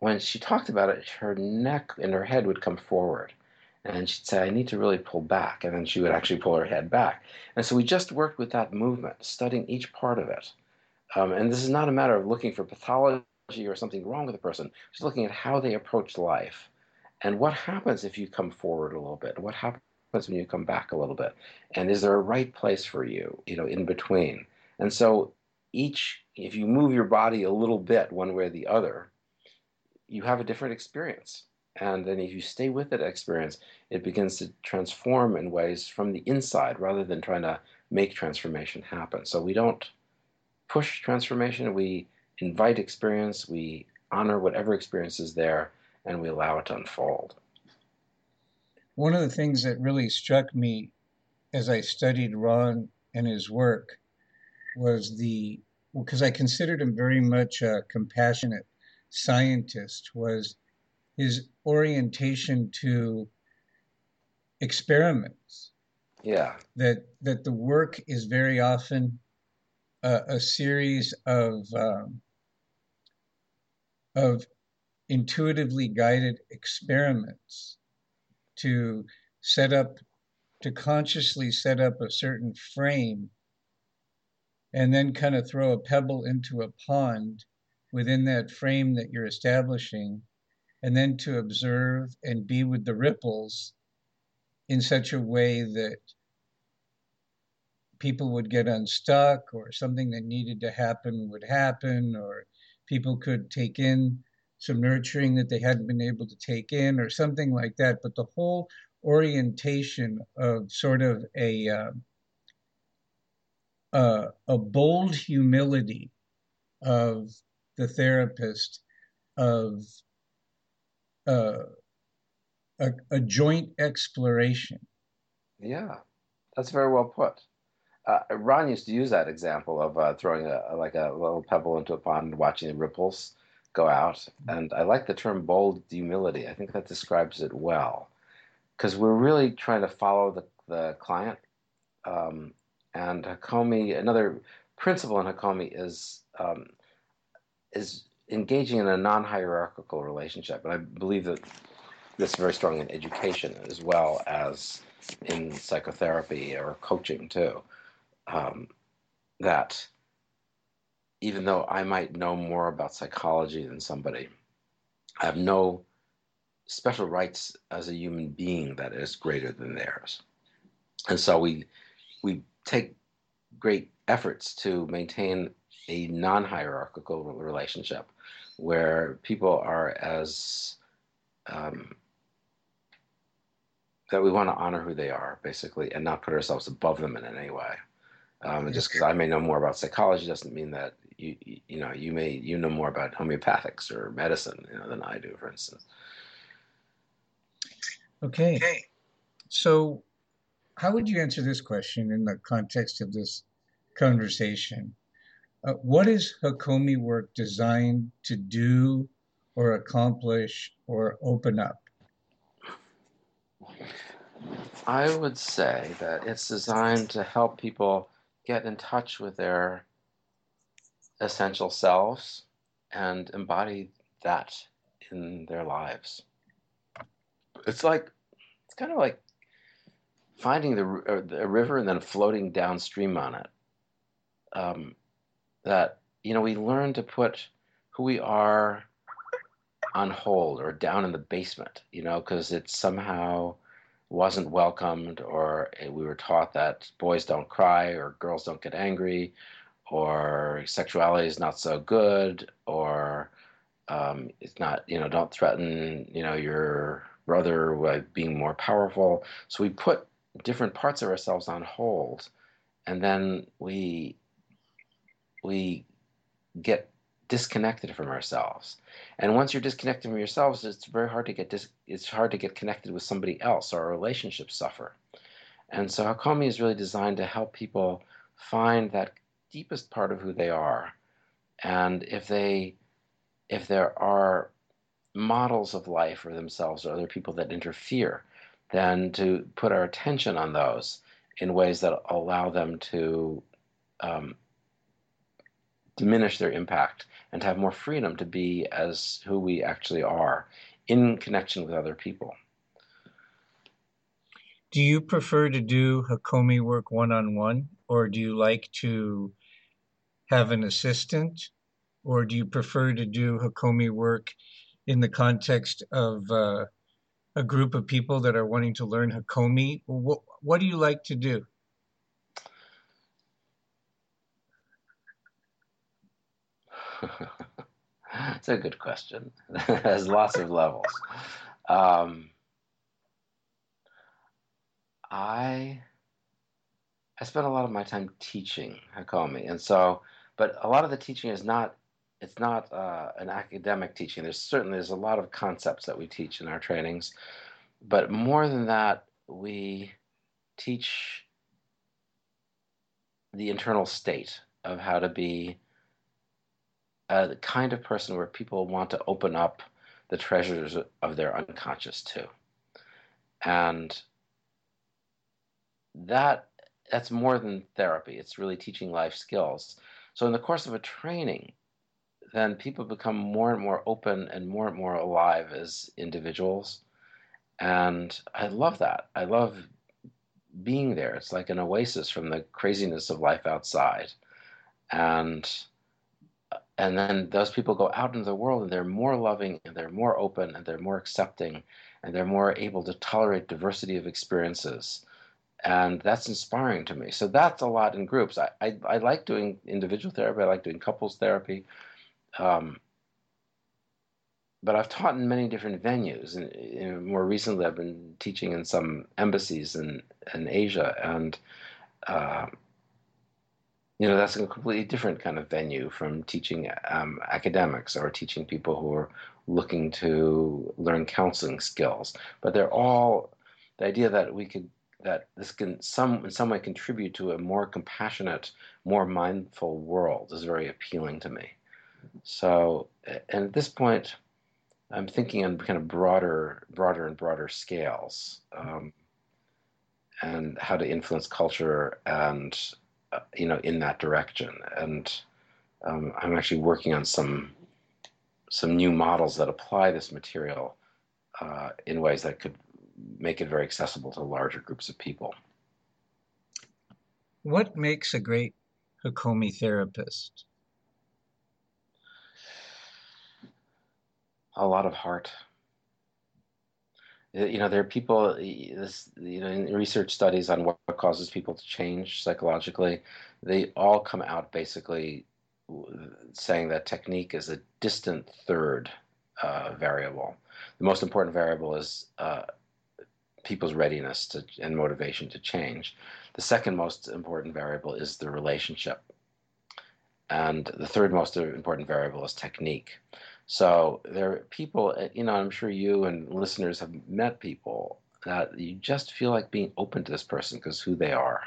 when she talked about it, her neck and her head would come forward. And she'd say, I need to really pull back. And then she would actually pull her head back. And so we just worked with that movement, studying each part of it. Um, and this is not a matter of looking for pathology or something wrong with the person. She's looking at how they approach life and what happens if you come forward a little bit. What happens when you come back a little bit? And is there a right place for you, you know, in between? And so each, if you move your body a little bit one way or the other, you have a different experience. And then if you stay with that experience, it begins to transform in ways from the inside rather than trying to make transformation happen. So we don't push transformation, we invite experience, we honor whatever experience is there, and we allow it to unfold. One of the things that really struck me as I studied Ron and his work was the because I considered him very much a compassionate scientist was his orientation to experiments. Yeah. That that the work is very often a, a series of um, of intuitively guided experiments to set up, to consciously set up a certain frame and then kind of throw a pebble into a pond within that frame that you're establishing, and then to observe and be with the ripples in such a way that people would get unstuck or something that needed to happen would happen or people could take in some nurturing that they hadn't been able to take in or something like that. But the whole orientation of sort of a uh, uh, a bold humility of the therapist of uh, a, a joint exploration. Yeah, that's very well put uh, Ron used to use that example of uh, throwing a, like a little pebble into a pond and watching the ripples go out. And I like the term bold humility. I think that describes it well because we're really trying to follow the, the client. Um, and Hakomi, another principle in Hakomi is um, is engaging in a non-hierarchical relationship. And I believe that this is very strong in education as well as in psychotherapy or coaching too. Um, that even though I might know more about psychology than somebody, I have no special rights as a human being that is greater than theirs. And so we we take great efforts to maintain a non-hierarchical relationship where people are as um, that we want to honor who they are basically and not put ourselves above them in any way. Um, just because i may know more about psychology doesn't mean that you you know you may you know more about homeopathics or medicine you know, than i do for instance. Okay. okay. So how would you answer this question in the context of this conversation uh, what is Hakomi work designed to do or accomplish or open up? I would say that it's designed to help people get in touch with their essential selves and embody that in their lives. It's like, it's kind of like finding the, the river and then floating downstream on it. Um, that you know we learn to put who we are on hold or down in the basement you know because it somehow wasn't welcomed or we were taught that boys don't cry or girls don't get angry or sexuality is not so good or um, it's not you know don't threaten you know your brother by being more powerful. So we put different parts of ourselves on hold and then we we get disconnected from ourselves. And once you're disconnected from yourselves, it's very hard to get dis- it's hard to get connected with somebody else. Our relationships suffer. And so Hakomi is really designed to help people find that deepest part of who they are. And if they if there are models of life for themselves or other people that interfere, then to put our attention on those in ways that allow them to um, diminish their impact and to have more freedom to be as who we actually are in connection with other people. Do you prefer to do Hakomi work one on one, or do you like to have an assistant, or do you prefer to do Hakomi work in the context of uh, a group of people that are wanting to learn Hakomi? What, what do you like to do? It's a good question. There's lots of levels. Um, I I spend a lot of my time teaching Hakomi, and so, but a lot of the teaching is not it's not uh, an academic teaching. There's certainly there's a lot of concepts that we teach in our trainings, but more than that, we teach the internal state of how to be uh, the kind of person where people want to open up the treasures of their unconscious to. And that that's more than therapy. It's really teaching life skills. So in the course of a training, then people become more and more open and more and more alive as individuals. And I love that. I love being there. It's like an oasis from the craziness of life outside. And and then those people go out into the world and they're more loving and they're more open and they're more accepting and they're more able to tolerate diversity of experiences. And that's inspiring to me. So that's a lot in groups. I, I, I like doing individual therapy. I like doing couples therapy. Um, but i've taught in many different venues. And, and, more recently i've been teaching in some embassies in, in asia. And uh, you know that's a completely different kind of venue from teaching um, academics or teaching people who are looking to learn counseling skills. But they're all the idea that we could that this can some in some way contribute to a more compassionate more mindful world is very appealing to me. So and at this point i'm thinking on kind of broader broader and broader scales um, and how to influence culture and you know, in that direction. And um, I'm actually working on some some new models that apply this material uh, in ways that could make it very accessible to larger groups of people. What makes a great Hakomi therapist? A lot of heart. You know, there are people, this, you know, in research studies on what causes people to change psychologically, they all come out basically saying that technique is a distant third uh, variable. The most important variable is uh, people's readiness to, and motivation to change. The second most important variable is the relationship. And the third most important variable is technique. So there are people, uh, you know, I'm sure you and listeners have met people that you just feel like being open to this person because who they are.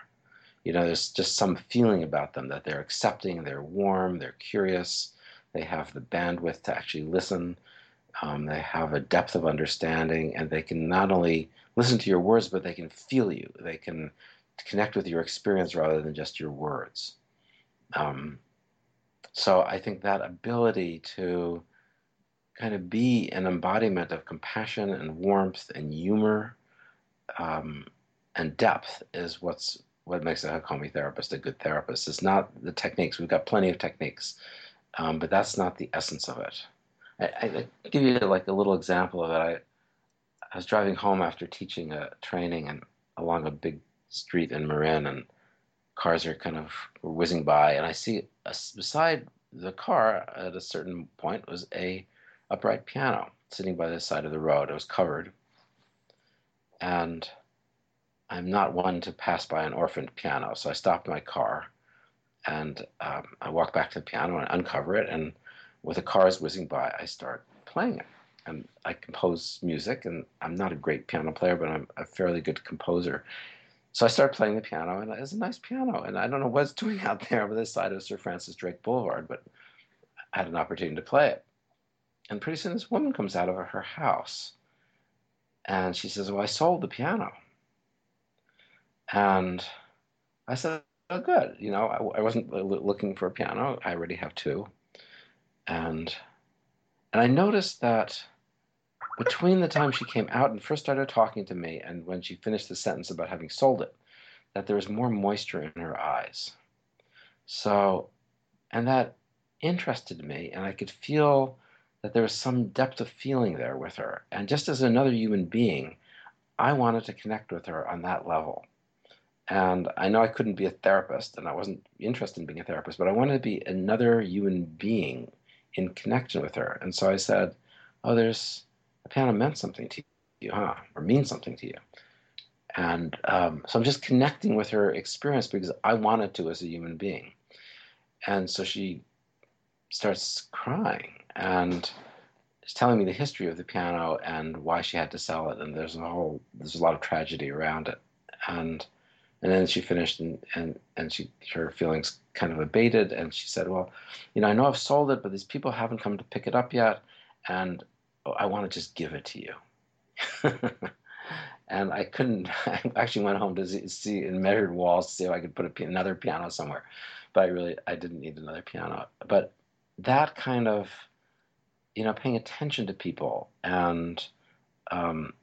You know, there's just some feeling about them that they're accepting, they're warm, they're curious, they have the bandwidth to actually listen, um, they have a depth of understanding, and they can not only listen to your words, but they can feel you. They can connect with your experience rather than just your words. Um, so I think that ability to kind of be an embodiment of compassion and warmth and humor um, and depth is what's what makes a Hakomi therapist a good therapist. It's not the techniques. We've got plenty of techniques, um, but that's not the essence of it. I, I, give you like a little example of it. I, I was driving home after teaching a training and along a big street in Marin, and cars are kind of whizzing by, and I see a, beside the car at a certain point was a upright piano sitting by the side of the road. It was covered, and I'm not one to pass by an orphaned piano, so I stopped my car and um, I walk back to the piano and uncover it, and with the cars whizzing by, I start playing it. And I compose music, and I'm not a great piano player, but I'm a fairly good composer. So I started playing the piano, and it's a nice piano. And I don't know what's doing out there on this side of Sir Francis Drake Boulevard, but I had an opportunity to play it. And pretty soon, this woman comes out of her house, and she says, "Well, I sold the piano." And I said, oh, good. You know, I, I wasn't looking for a piano. I already have two. And, and I noticed that between the time she came out and first started talking to me and when she finished the sentence about having sold it, that there was more moisture in her eyes. So, and that interested me, and I could feel that there was some depth of feeling there with her. And just as another human being, I wanted to connect with her on that level. And I know I couldn't be a therapist, and I wasn't interested in being a therapist, but I wanted to be another human being in connection with her. And so I said, Oh, there's a piano meant something to you, huh? Or means something to you. And um, so I'm just connecting with her experience because I wanted to as a human being. And so she starts crying and is telling me the history of the piano and why she had to sell it. And there's a whole, there's a lot of tragedy around it. And and then she finished and, and, and she her feelings kind of abated and she said, Well, you know, I know I've sold it, but these people haven't come to pick it up yet, and I want to just give it to you. and I couldn't. I actually went home to see, and measured walls to see if I could put a, another piano somewhere, but I really I didn't need another piano. But that kind of, you know, paying attention to people and um,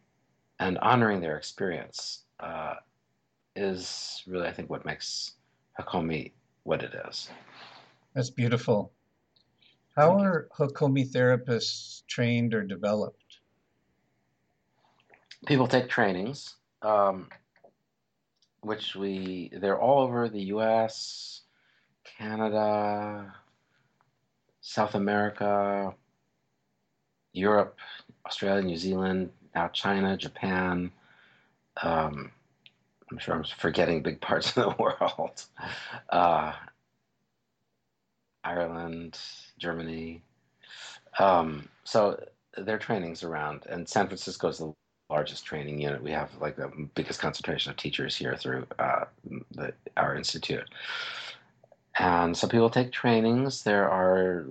and honoring their experience uh, is really, I think, what makes Hakomi what it is. That's beautiful. How Thank are you. Hakomi therapists trained or developed? People take trainings, um, which we, they're all over the US, Canada, South America, Europe, Australia, New Zealand, now China, Japan, um, I'm sure I'm forgetting big parts of the world. Uh, Ireland, Germany. Um, so their trainings around, and San Francisco is the largest training unit. We have like the biggest concentration of teachers here through uh, the, our institute. And so people take trainings. There are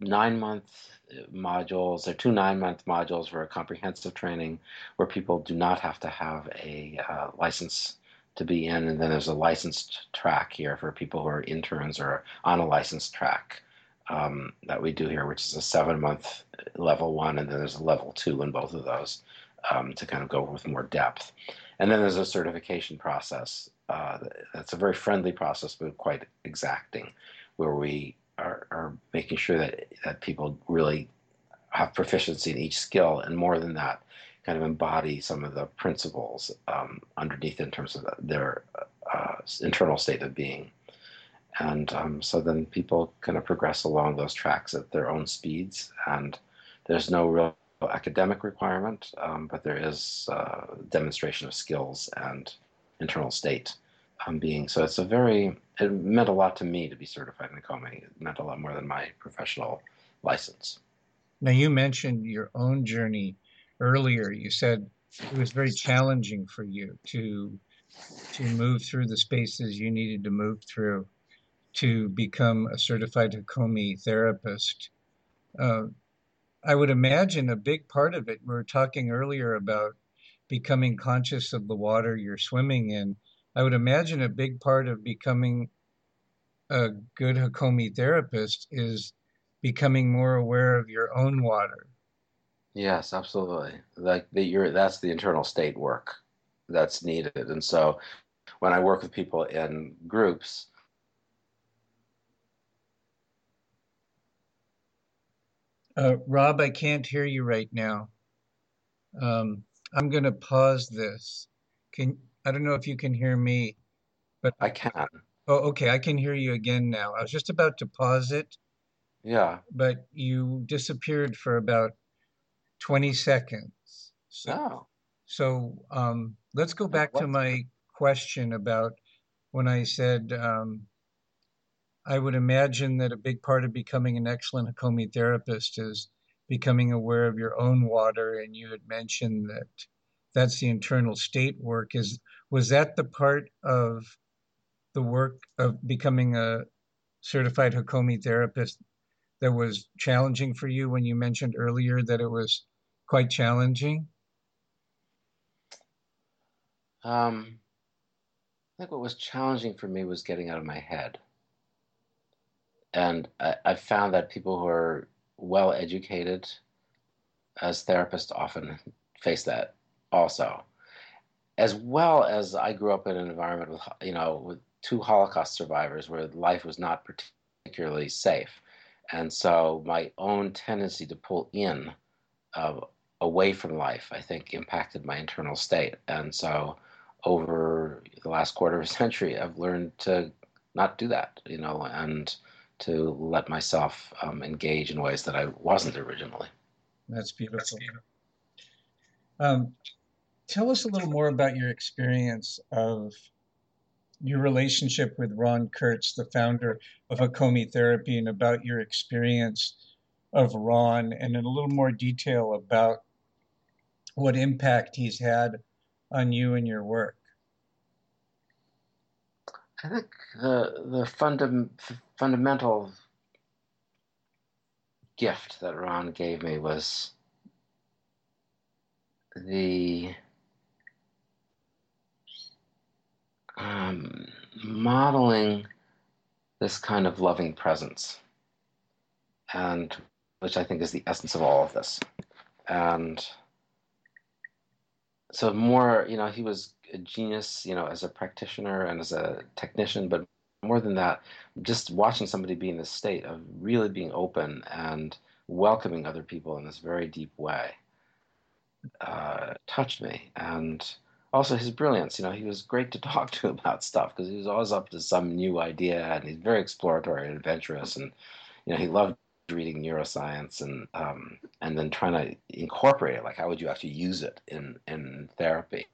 nine month modules. There are two nine month modules for a comprehensive training where people do not have to have a uh, license to be in. And then there's a licensed track here for people who are interns or on a licensed track um, that we do here, which is a seven month level one, and then there's a level two in both of those um, to kind of go with more depth. And then there's a certification process. Uh, that's a very friendly process, but quite exacting, where we are, are making sure that, that people really have proficiency in each skill, and more than that, kind of embody some of the principles um, underneath in terms of their uh, internal state of being. And um, so then people kind of progress along those tracks at their own speeds, and there's no real academic requirement, um, but there is uh, demonstration of skills and internal state um, being. So it's a very, it meant a lot to me to be certified in Hakomi. It meant a lot more than my professional license. Now, you mentioned your own journey earlier. You said it was very challenging for you to to move through the spaces you needed to move through to become a certified Hakomi therapist. Uh, I would imagine a big part of it, we were talking earlier about becoming conscious of the water you're swimming in. I would imagine a big part of becoming a good Hakomi therapist is becoming more aware of your own water. Yes, absolutely. Like the, you're, that's the internal state work that's needed. And so when I work with people in groups, Uh, Rob, I can't hear you right now. Um, I'm going to pause this. Can I don't know if you can hear me, but I can. Oh, okay. I can hear you again now. I was just about to pause it. Yeah. But you disappeared for about 20 seconds. So, oh. so um, let's go back what? to my question about when I said um, I would imagine that a big part of becoming an excellent Hakomi therapist is becoming aware of your own water. And you had mentioned that that's the internal state work. Is was that the part of the work of becoming a certified Hakomi therapist that was challenging for you when you mentioned earlier that it was quite challenging? Um, I think what was challenging for me was getting out of my head and I, I've found that people who are well educated as therapists often face that also as well as I grew up in an environment with you know with two Holocaust survivors where life was not particularly safe, and so my own tendency to pull in uh, away from life I think impacted my internal state, and so over the last quarter of a century I've learned to not do that, you know, and to let myself um, engage in ways that I wasn't originally. That's beautiful. That's beautiful. Um, tell us a little more about your experience of your relationship with Ron Kurtz, the founder of Hakomi Therapy, and about your experience of Ron, and in a little more detail about what impact he's had on you and your work. I think the the fundam, fundamental gift that Ron gave me was the um, modeling this kind of loving presence, and which I think is the essence of all of this. And so, more, you know, he was a genius, you know, as a practitioner and as a technician, but more than that, just watching somebody be in this state of really being open and welcoming other people in this very deep way uh, touched me. And also his brilliance, you know, he was great to talk to about stuff because he was always up to some new idea and he's very exploratory and adventurous. And, you know, he loved reading neuroscience and um, and then trying to incorporate it like how would you actually use it in in therapy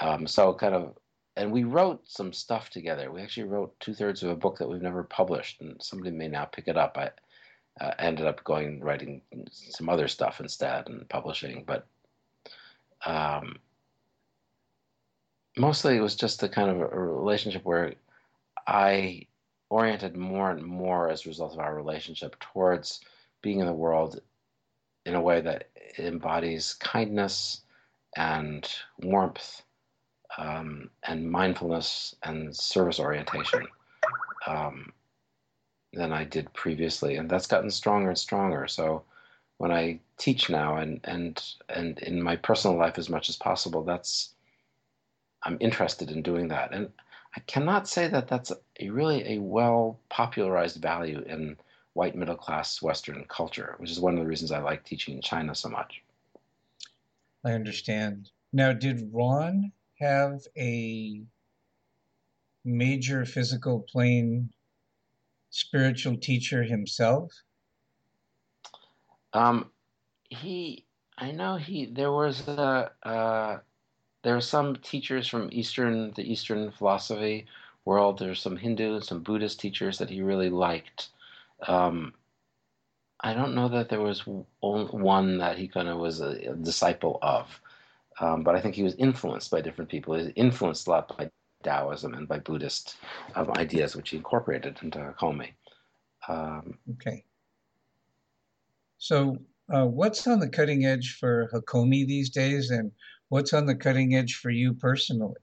um, so kind of, and we wrote some stuff together. We actually wrote two thirds of a book that we've never published, and somebody may now pick it up. I uh, ended up going writing some other stuff instead and publishing, but um, mostly it was just the kind of a relationship where I oriented more and more as a result of our relationship towards being in the world in a way that embodies kindness and warmth um, and mindfulness and service orientation. Um, than I did previously, and that's gotten stronger and stronger. So when I teach now and and and in my personal life as much as possible, that's I'm interested in doing that. And I cannot say that that's a, really a well popularized value in white middle class Western culture, which is one of the reasons I like teaching in China so much. I understand. Now, did Ron have a major physical plane spiritual teacher himself? Um, he, I know he. There was a. Uh, there are some teachers from Eastern, the Eastern philosophy world. There's some Hindu, and some Buddhist teachers that he really liked. Um, I don't know that there was one that he kind of was a, a disciple of, um, but I think he was influenced by different people. He was influenced a lot by Taoism and by Buddhist um, ideas, which he incorporated into Hakomi. Um, okay. So, uh, what's on the cutting edge for Hakomi these days, and what's on the cutting edge for you personally?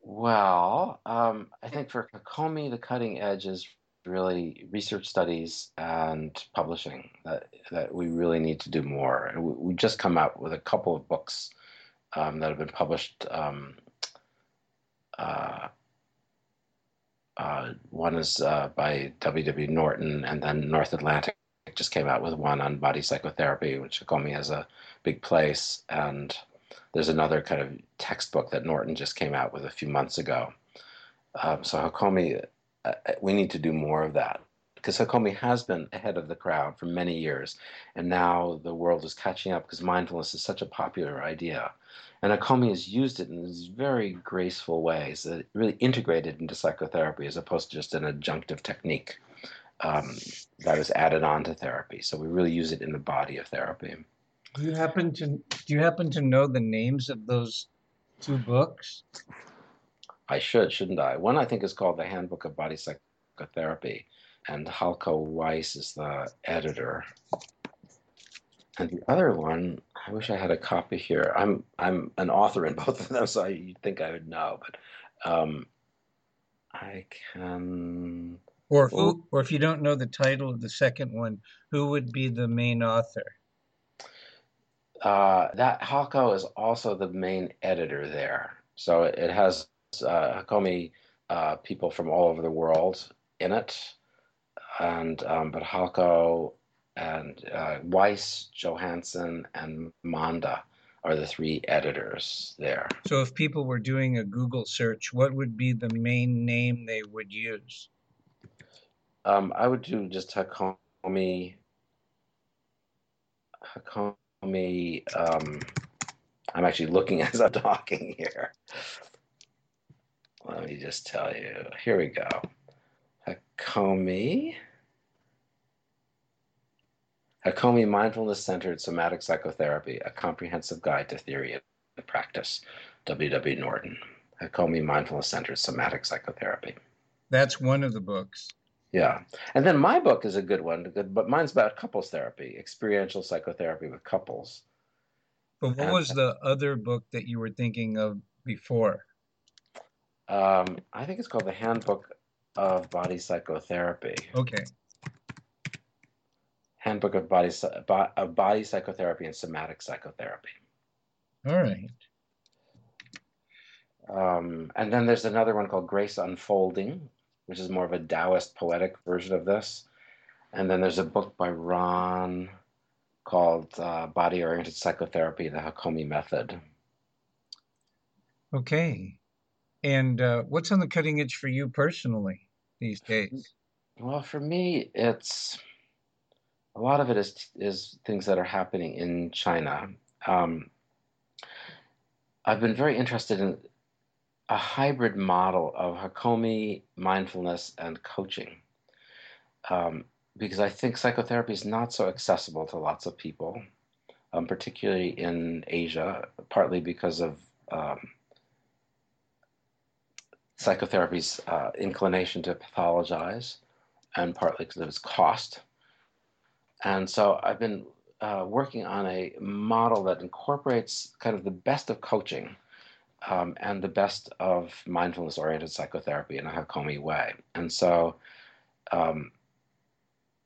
Well, um, I think for Hakomi, the cutting edge is really research studies and publishing that that we really need to do more. We, we just come out with a couple of books um, that have been published. Um, uh, uh, one is uh, by W.W. Norton, and then North Atlantic just came out with one on body psychotherapy, which Hakomi has a big place. And there's another kind of textbook that Norton just came out with a few months ago. Um, so Hakomi, uh, we need to do more of that because Hakomi has been ahead of the crowd for many years, and now the world is catching up because mindfulness is such a popular idea. And Hakomi has used it in these very graceful ways that really integrated into psychotherapy as opposed to just an adjunctive technique um, that is added on to therapy. So we really use it in the body of therapy. Do you happen to do you happen to know the names of those two books? I should, shouldn't I? One I think is called The Handbook of Body Psychotherapy, and Halko Weiss is the editor. And the other one, I wish I had a copy here. I'm I'm an author in both of them, so you'd think I would know, but um, I can. Or who, or if you don't know the title of the second one, who would be the main author? Uh, that Halko is also the main editor there, so it, it has uh, Hakomi uh, people from all over the world in it, and um, but Halko and uh, Weiss, Johanson, and Monda are the three editors there. So, if people were doing a Google search, what would be the main name they would use? Um, I would do just Hakomi. Hakomi. Um, I'm actually looking as I'm talking here. Let me just tell you. Here we go. Hakomi. Hakomi Mindfulness Centered Somatic Psychotherapy, a comprehensive guide to theory and practice. W.W. Norton. Hakomi Mindfulness Centered Somatic Psychotherapy. That's one of the books. Yeah. And then my book is a good one, but mine's about couples therapy, experiential psychotherapy with couples. But what and, was the other book that you were thinking of before? Um, I think it's called The Handbook of Body Psychotherapy. Okay. Handbook of Body, of Body Psychotherapy and Somatic Psychotherapy. All right. Um, and then there's another one called Grace Unfolding, which is more of a Taoist poetic version of this. And then there's a book by Ron called uh, Body Oriented Psychotherapy, the Hakomi Method. Okay. And uh, what's on the cutting edge for you personally these days? Well, for me, it's a lot of it is is things that are happening in China. Um, I've been very interested in a hybrid model of Hakomi mindfulness and coaching, um, because I think psychotherapy is not so accessible to lots of people, um, particularly in Asia, partly because of um, psychotherapy's uh, inclination to pathologize, and partly because of its cost. And so I've been uh, working on a model that incorporates kind of the best of coaching um, and the best of mindfulness oriented psychotherapy in a Hakomi way. And so, um,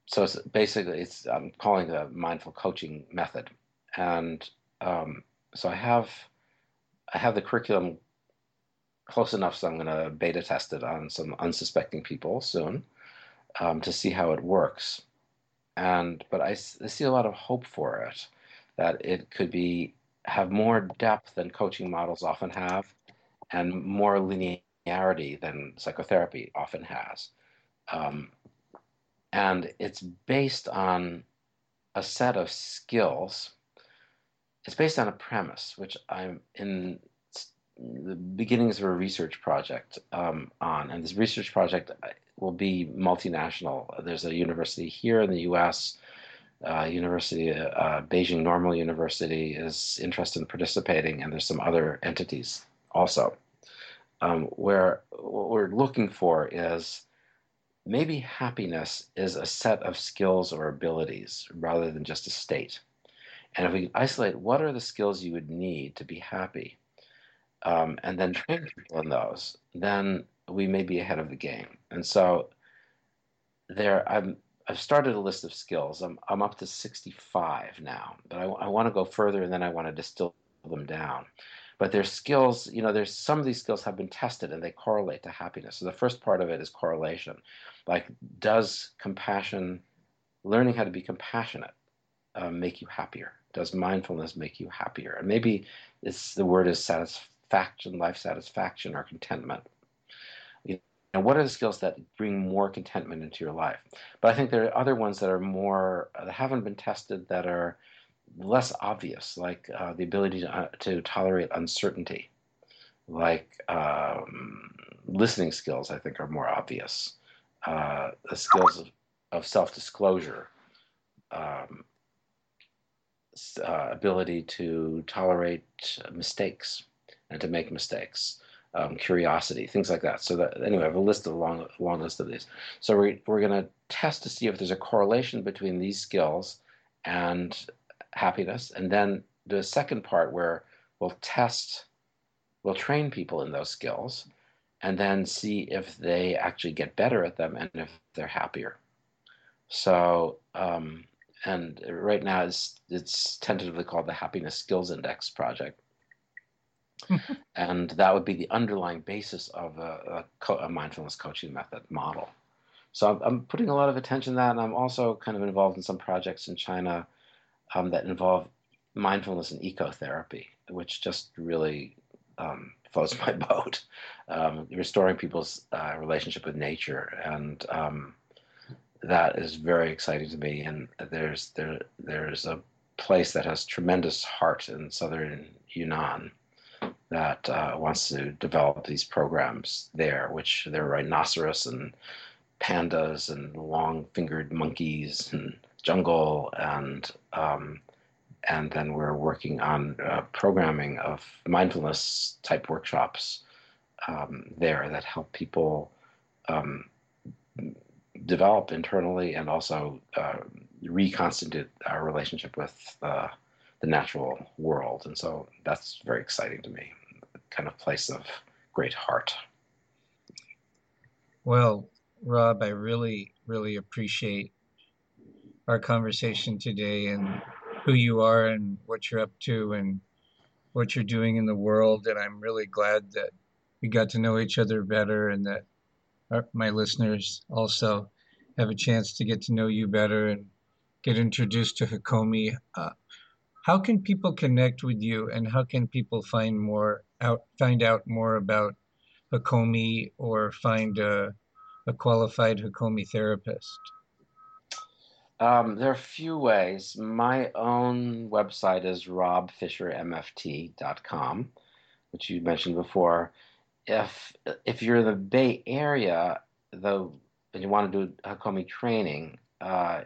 so it's basically, it's I'm calling it a mindful coaching method. And um, so I have I have the curriculum close enough, so I'm going to beta test it on some unsuspecting people soon um, to see how it works. And but I, I see a lot of hope for it, that it could be have more depth than coaching models often have, and more linearity than psychotherapy often has. Um, and it's based on a set of skills. It's based on a premise, which I'm in the beginnings of a research project um, on. And this research project uh, will be multinational. There's a university here in the US, uh, University, uh, Beijing Normal University is interested in participating, and there's some other entities also. Um, where what we're looking for is maybe happiness is a set of skills or abilities rather than just a state. And if we isolate what are the skills you would need to be happy, um, and then train people in those, then we may be ahead of the game. And so there, I'm, I've started a list of skills. I'm, I'm up to 65 now, but I, I want to go further and then I want to distill them down. But there's skills, you know, there's some of these skills have been tested and they correlate to happiness. So the first part of it is correlation. Like, does compassion, learning how to be compassionate, uh, make you happier? Does mindfulness make you happier? And maybe it's the word is satisfaction, life satisfaction, or contentment. And what are the skills that bring more contentment into your life? But I think there are other ones that are more that haven't been tested that are less obvious, like uh, the ability to, uh, to tolerate uncertainty, like um, listening skills. I think are more obvious. Uh, the skills of, of self-disclosure, um, uh, ability to tolerate mistakes and to make mistakes um, curiosity, things like that. So that anyway, I have a list of a long, long list of these. So we, we're going to test to see if there's a correlation between these skills and happiness, and then do a second part where we'll test, we'll train people in those skills, and then see if they actually get better at them and if they're happier. So, um, and right now it's it's tentatively called the Happiness Skills Index project and that would be the underlying basis of a, a, a, mindfulness coaching method model. So I'm, I'm, putting a lot of attention to that, and I'm also kind of involved in some projects in China um, that involve mindfulness and ecotherapy, which just really um, floats my boat. Um, restoring people's uh, relationship with nature, and um, that is very exciting to me. And there's there there's a place that has tremendous heart in southern Yunnan that uh, wants to develop these programs there, which there are rhinoceros and pandas and long-fingered monkeys and jungle and um, and then we're working on uh, programming of mindfulness type workshops um, there that help people um, develop internally and also uh, reconstitute our relationship with uh, the natural world. And so that's very exciting to me kind of place of great heart. Well, Rob, I really, really appreciate our conversation today and who you are and what you're up to and what you're doing in the world. And I'm really glad that we got to know each other better and that our, my listeners also have a chance to get to know you better and get introduced to Hakomi. Uh, how can people connect with you and how can people find more out find out more about Hakomi or find a, a qualified Hakomi therapist? Um, there are a few ways. My own website is robfishermft.com, which you mentioned before. If if you're in the Bay Area, though, and you want to do Hakomi training, uh,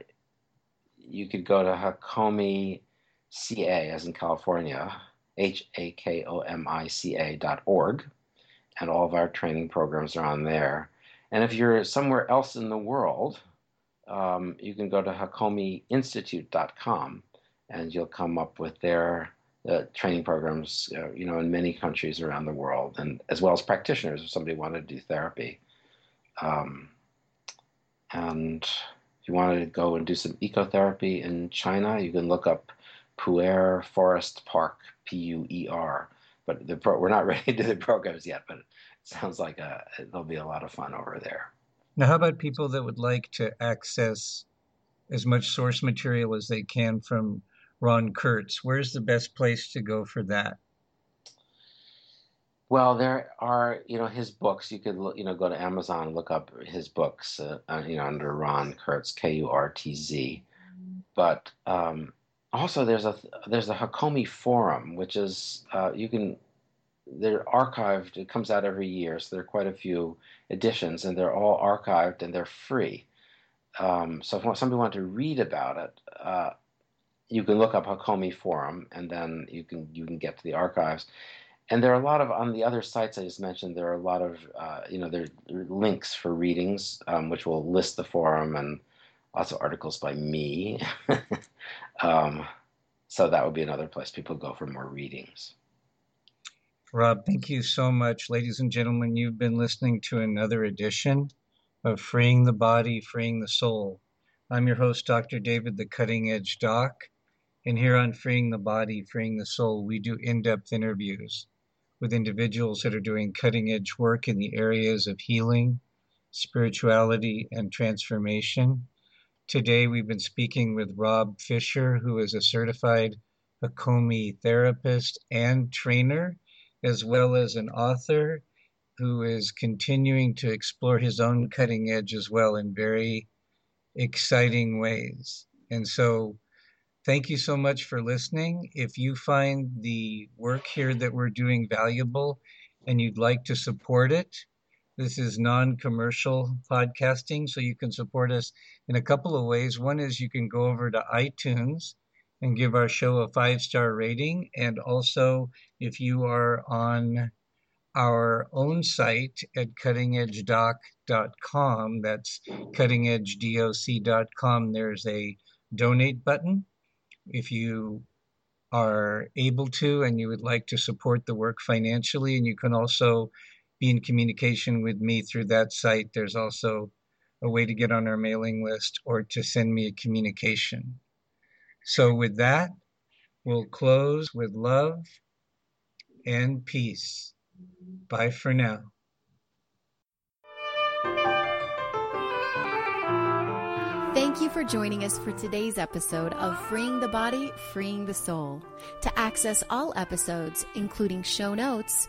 you could go to Hakomi CA, as in California, H A K O M I C A dot org, and all of our training programs are on there. And if you're somewhere else in the world, um, you can go to hakomiinstitute.com and you'll come up with their uh, training programs, uh, you know, in many countries around the world, and as well as practitioners if somebody wanted to do therapy. Um, and if you wanted to go and do some ecotherapy in China, you can look up Pu'er Forest Park, P U E R. But the pro- we're not ready to do the programs yet, but it sounds like a, there'll be a lot of fun over there. Now, how about people that would like to access as much source material as they can from Ron Kurtz? Where's the best place to go for that? Well, there are, you know, his books. You could, you know, go to Amazon and look up his books, uh, uh you know, under Ron Kurtz, K U R T Z. But um, also, there's a there's a Hakomi Forum, which is uh, you can they're archived. It comes out every year, so there are quite a few editions, and they're all archived and they're free. Um, so if somebody wanted to read about it, uh, you can look up Hakomi Forum, and then you can you can get to the archives. And there are a lot of on the other sites I just mentioned. There are a lot of uh, you know there are links for readings, um, which will list the forum and lots of articles by me. um, so that would be another place people go for more readings. Rob, thank you so much. Ladies and gentlemen, you've been listening to another edition of Freeing the Body, Freeing the Soul. I'm your host, Dr. David, the Cutting Edge Doc. And here on Freeing the Body, Freeing the Soul, we do in depth interviews with individuals that are doing cutting edge work in the areas of healing, spirituality, and transformation. Today, we've been speaking with Rob Fisher, who is a certified Hakomi therapist and trainer, as well as an author who is continuing to explore his own cutting edge as well in very exciting ways. And so, thank you so much for listening. If you find the work here that we're doing valuable and you'd like to support it, this is non commercial podcasting, so you can support us in a couple of ways. One is you can go over to iTunes and give our show a five star rating. And also, if you are on our own site at cuttingedgedoc.com, that's cuttingedgedoc.com, there's a donate button. If you are able to and you would like to support the work financially, and you can also be in communication with me through that site. There's also a way to get on our mailing list or to send me a communication. So, with that, we'll close with love and peace. Bye for now. Thank you for joining us for today's episode of Freeing the Body, Freeing the Soul. To access all episodes, including show notes,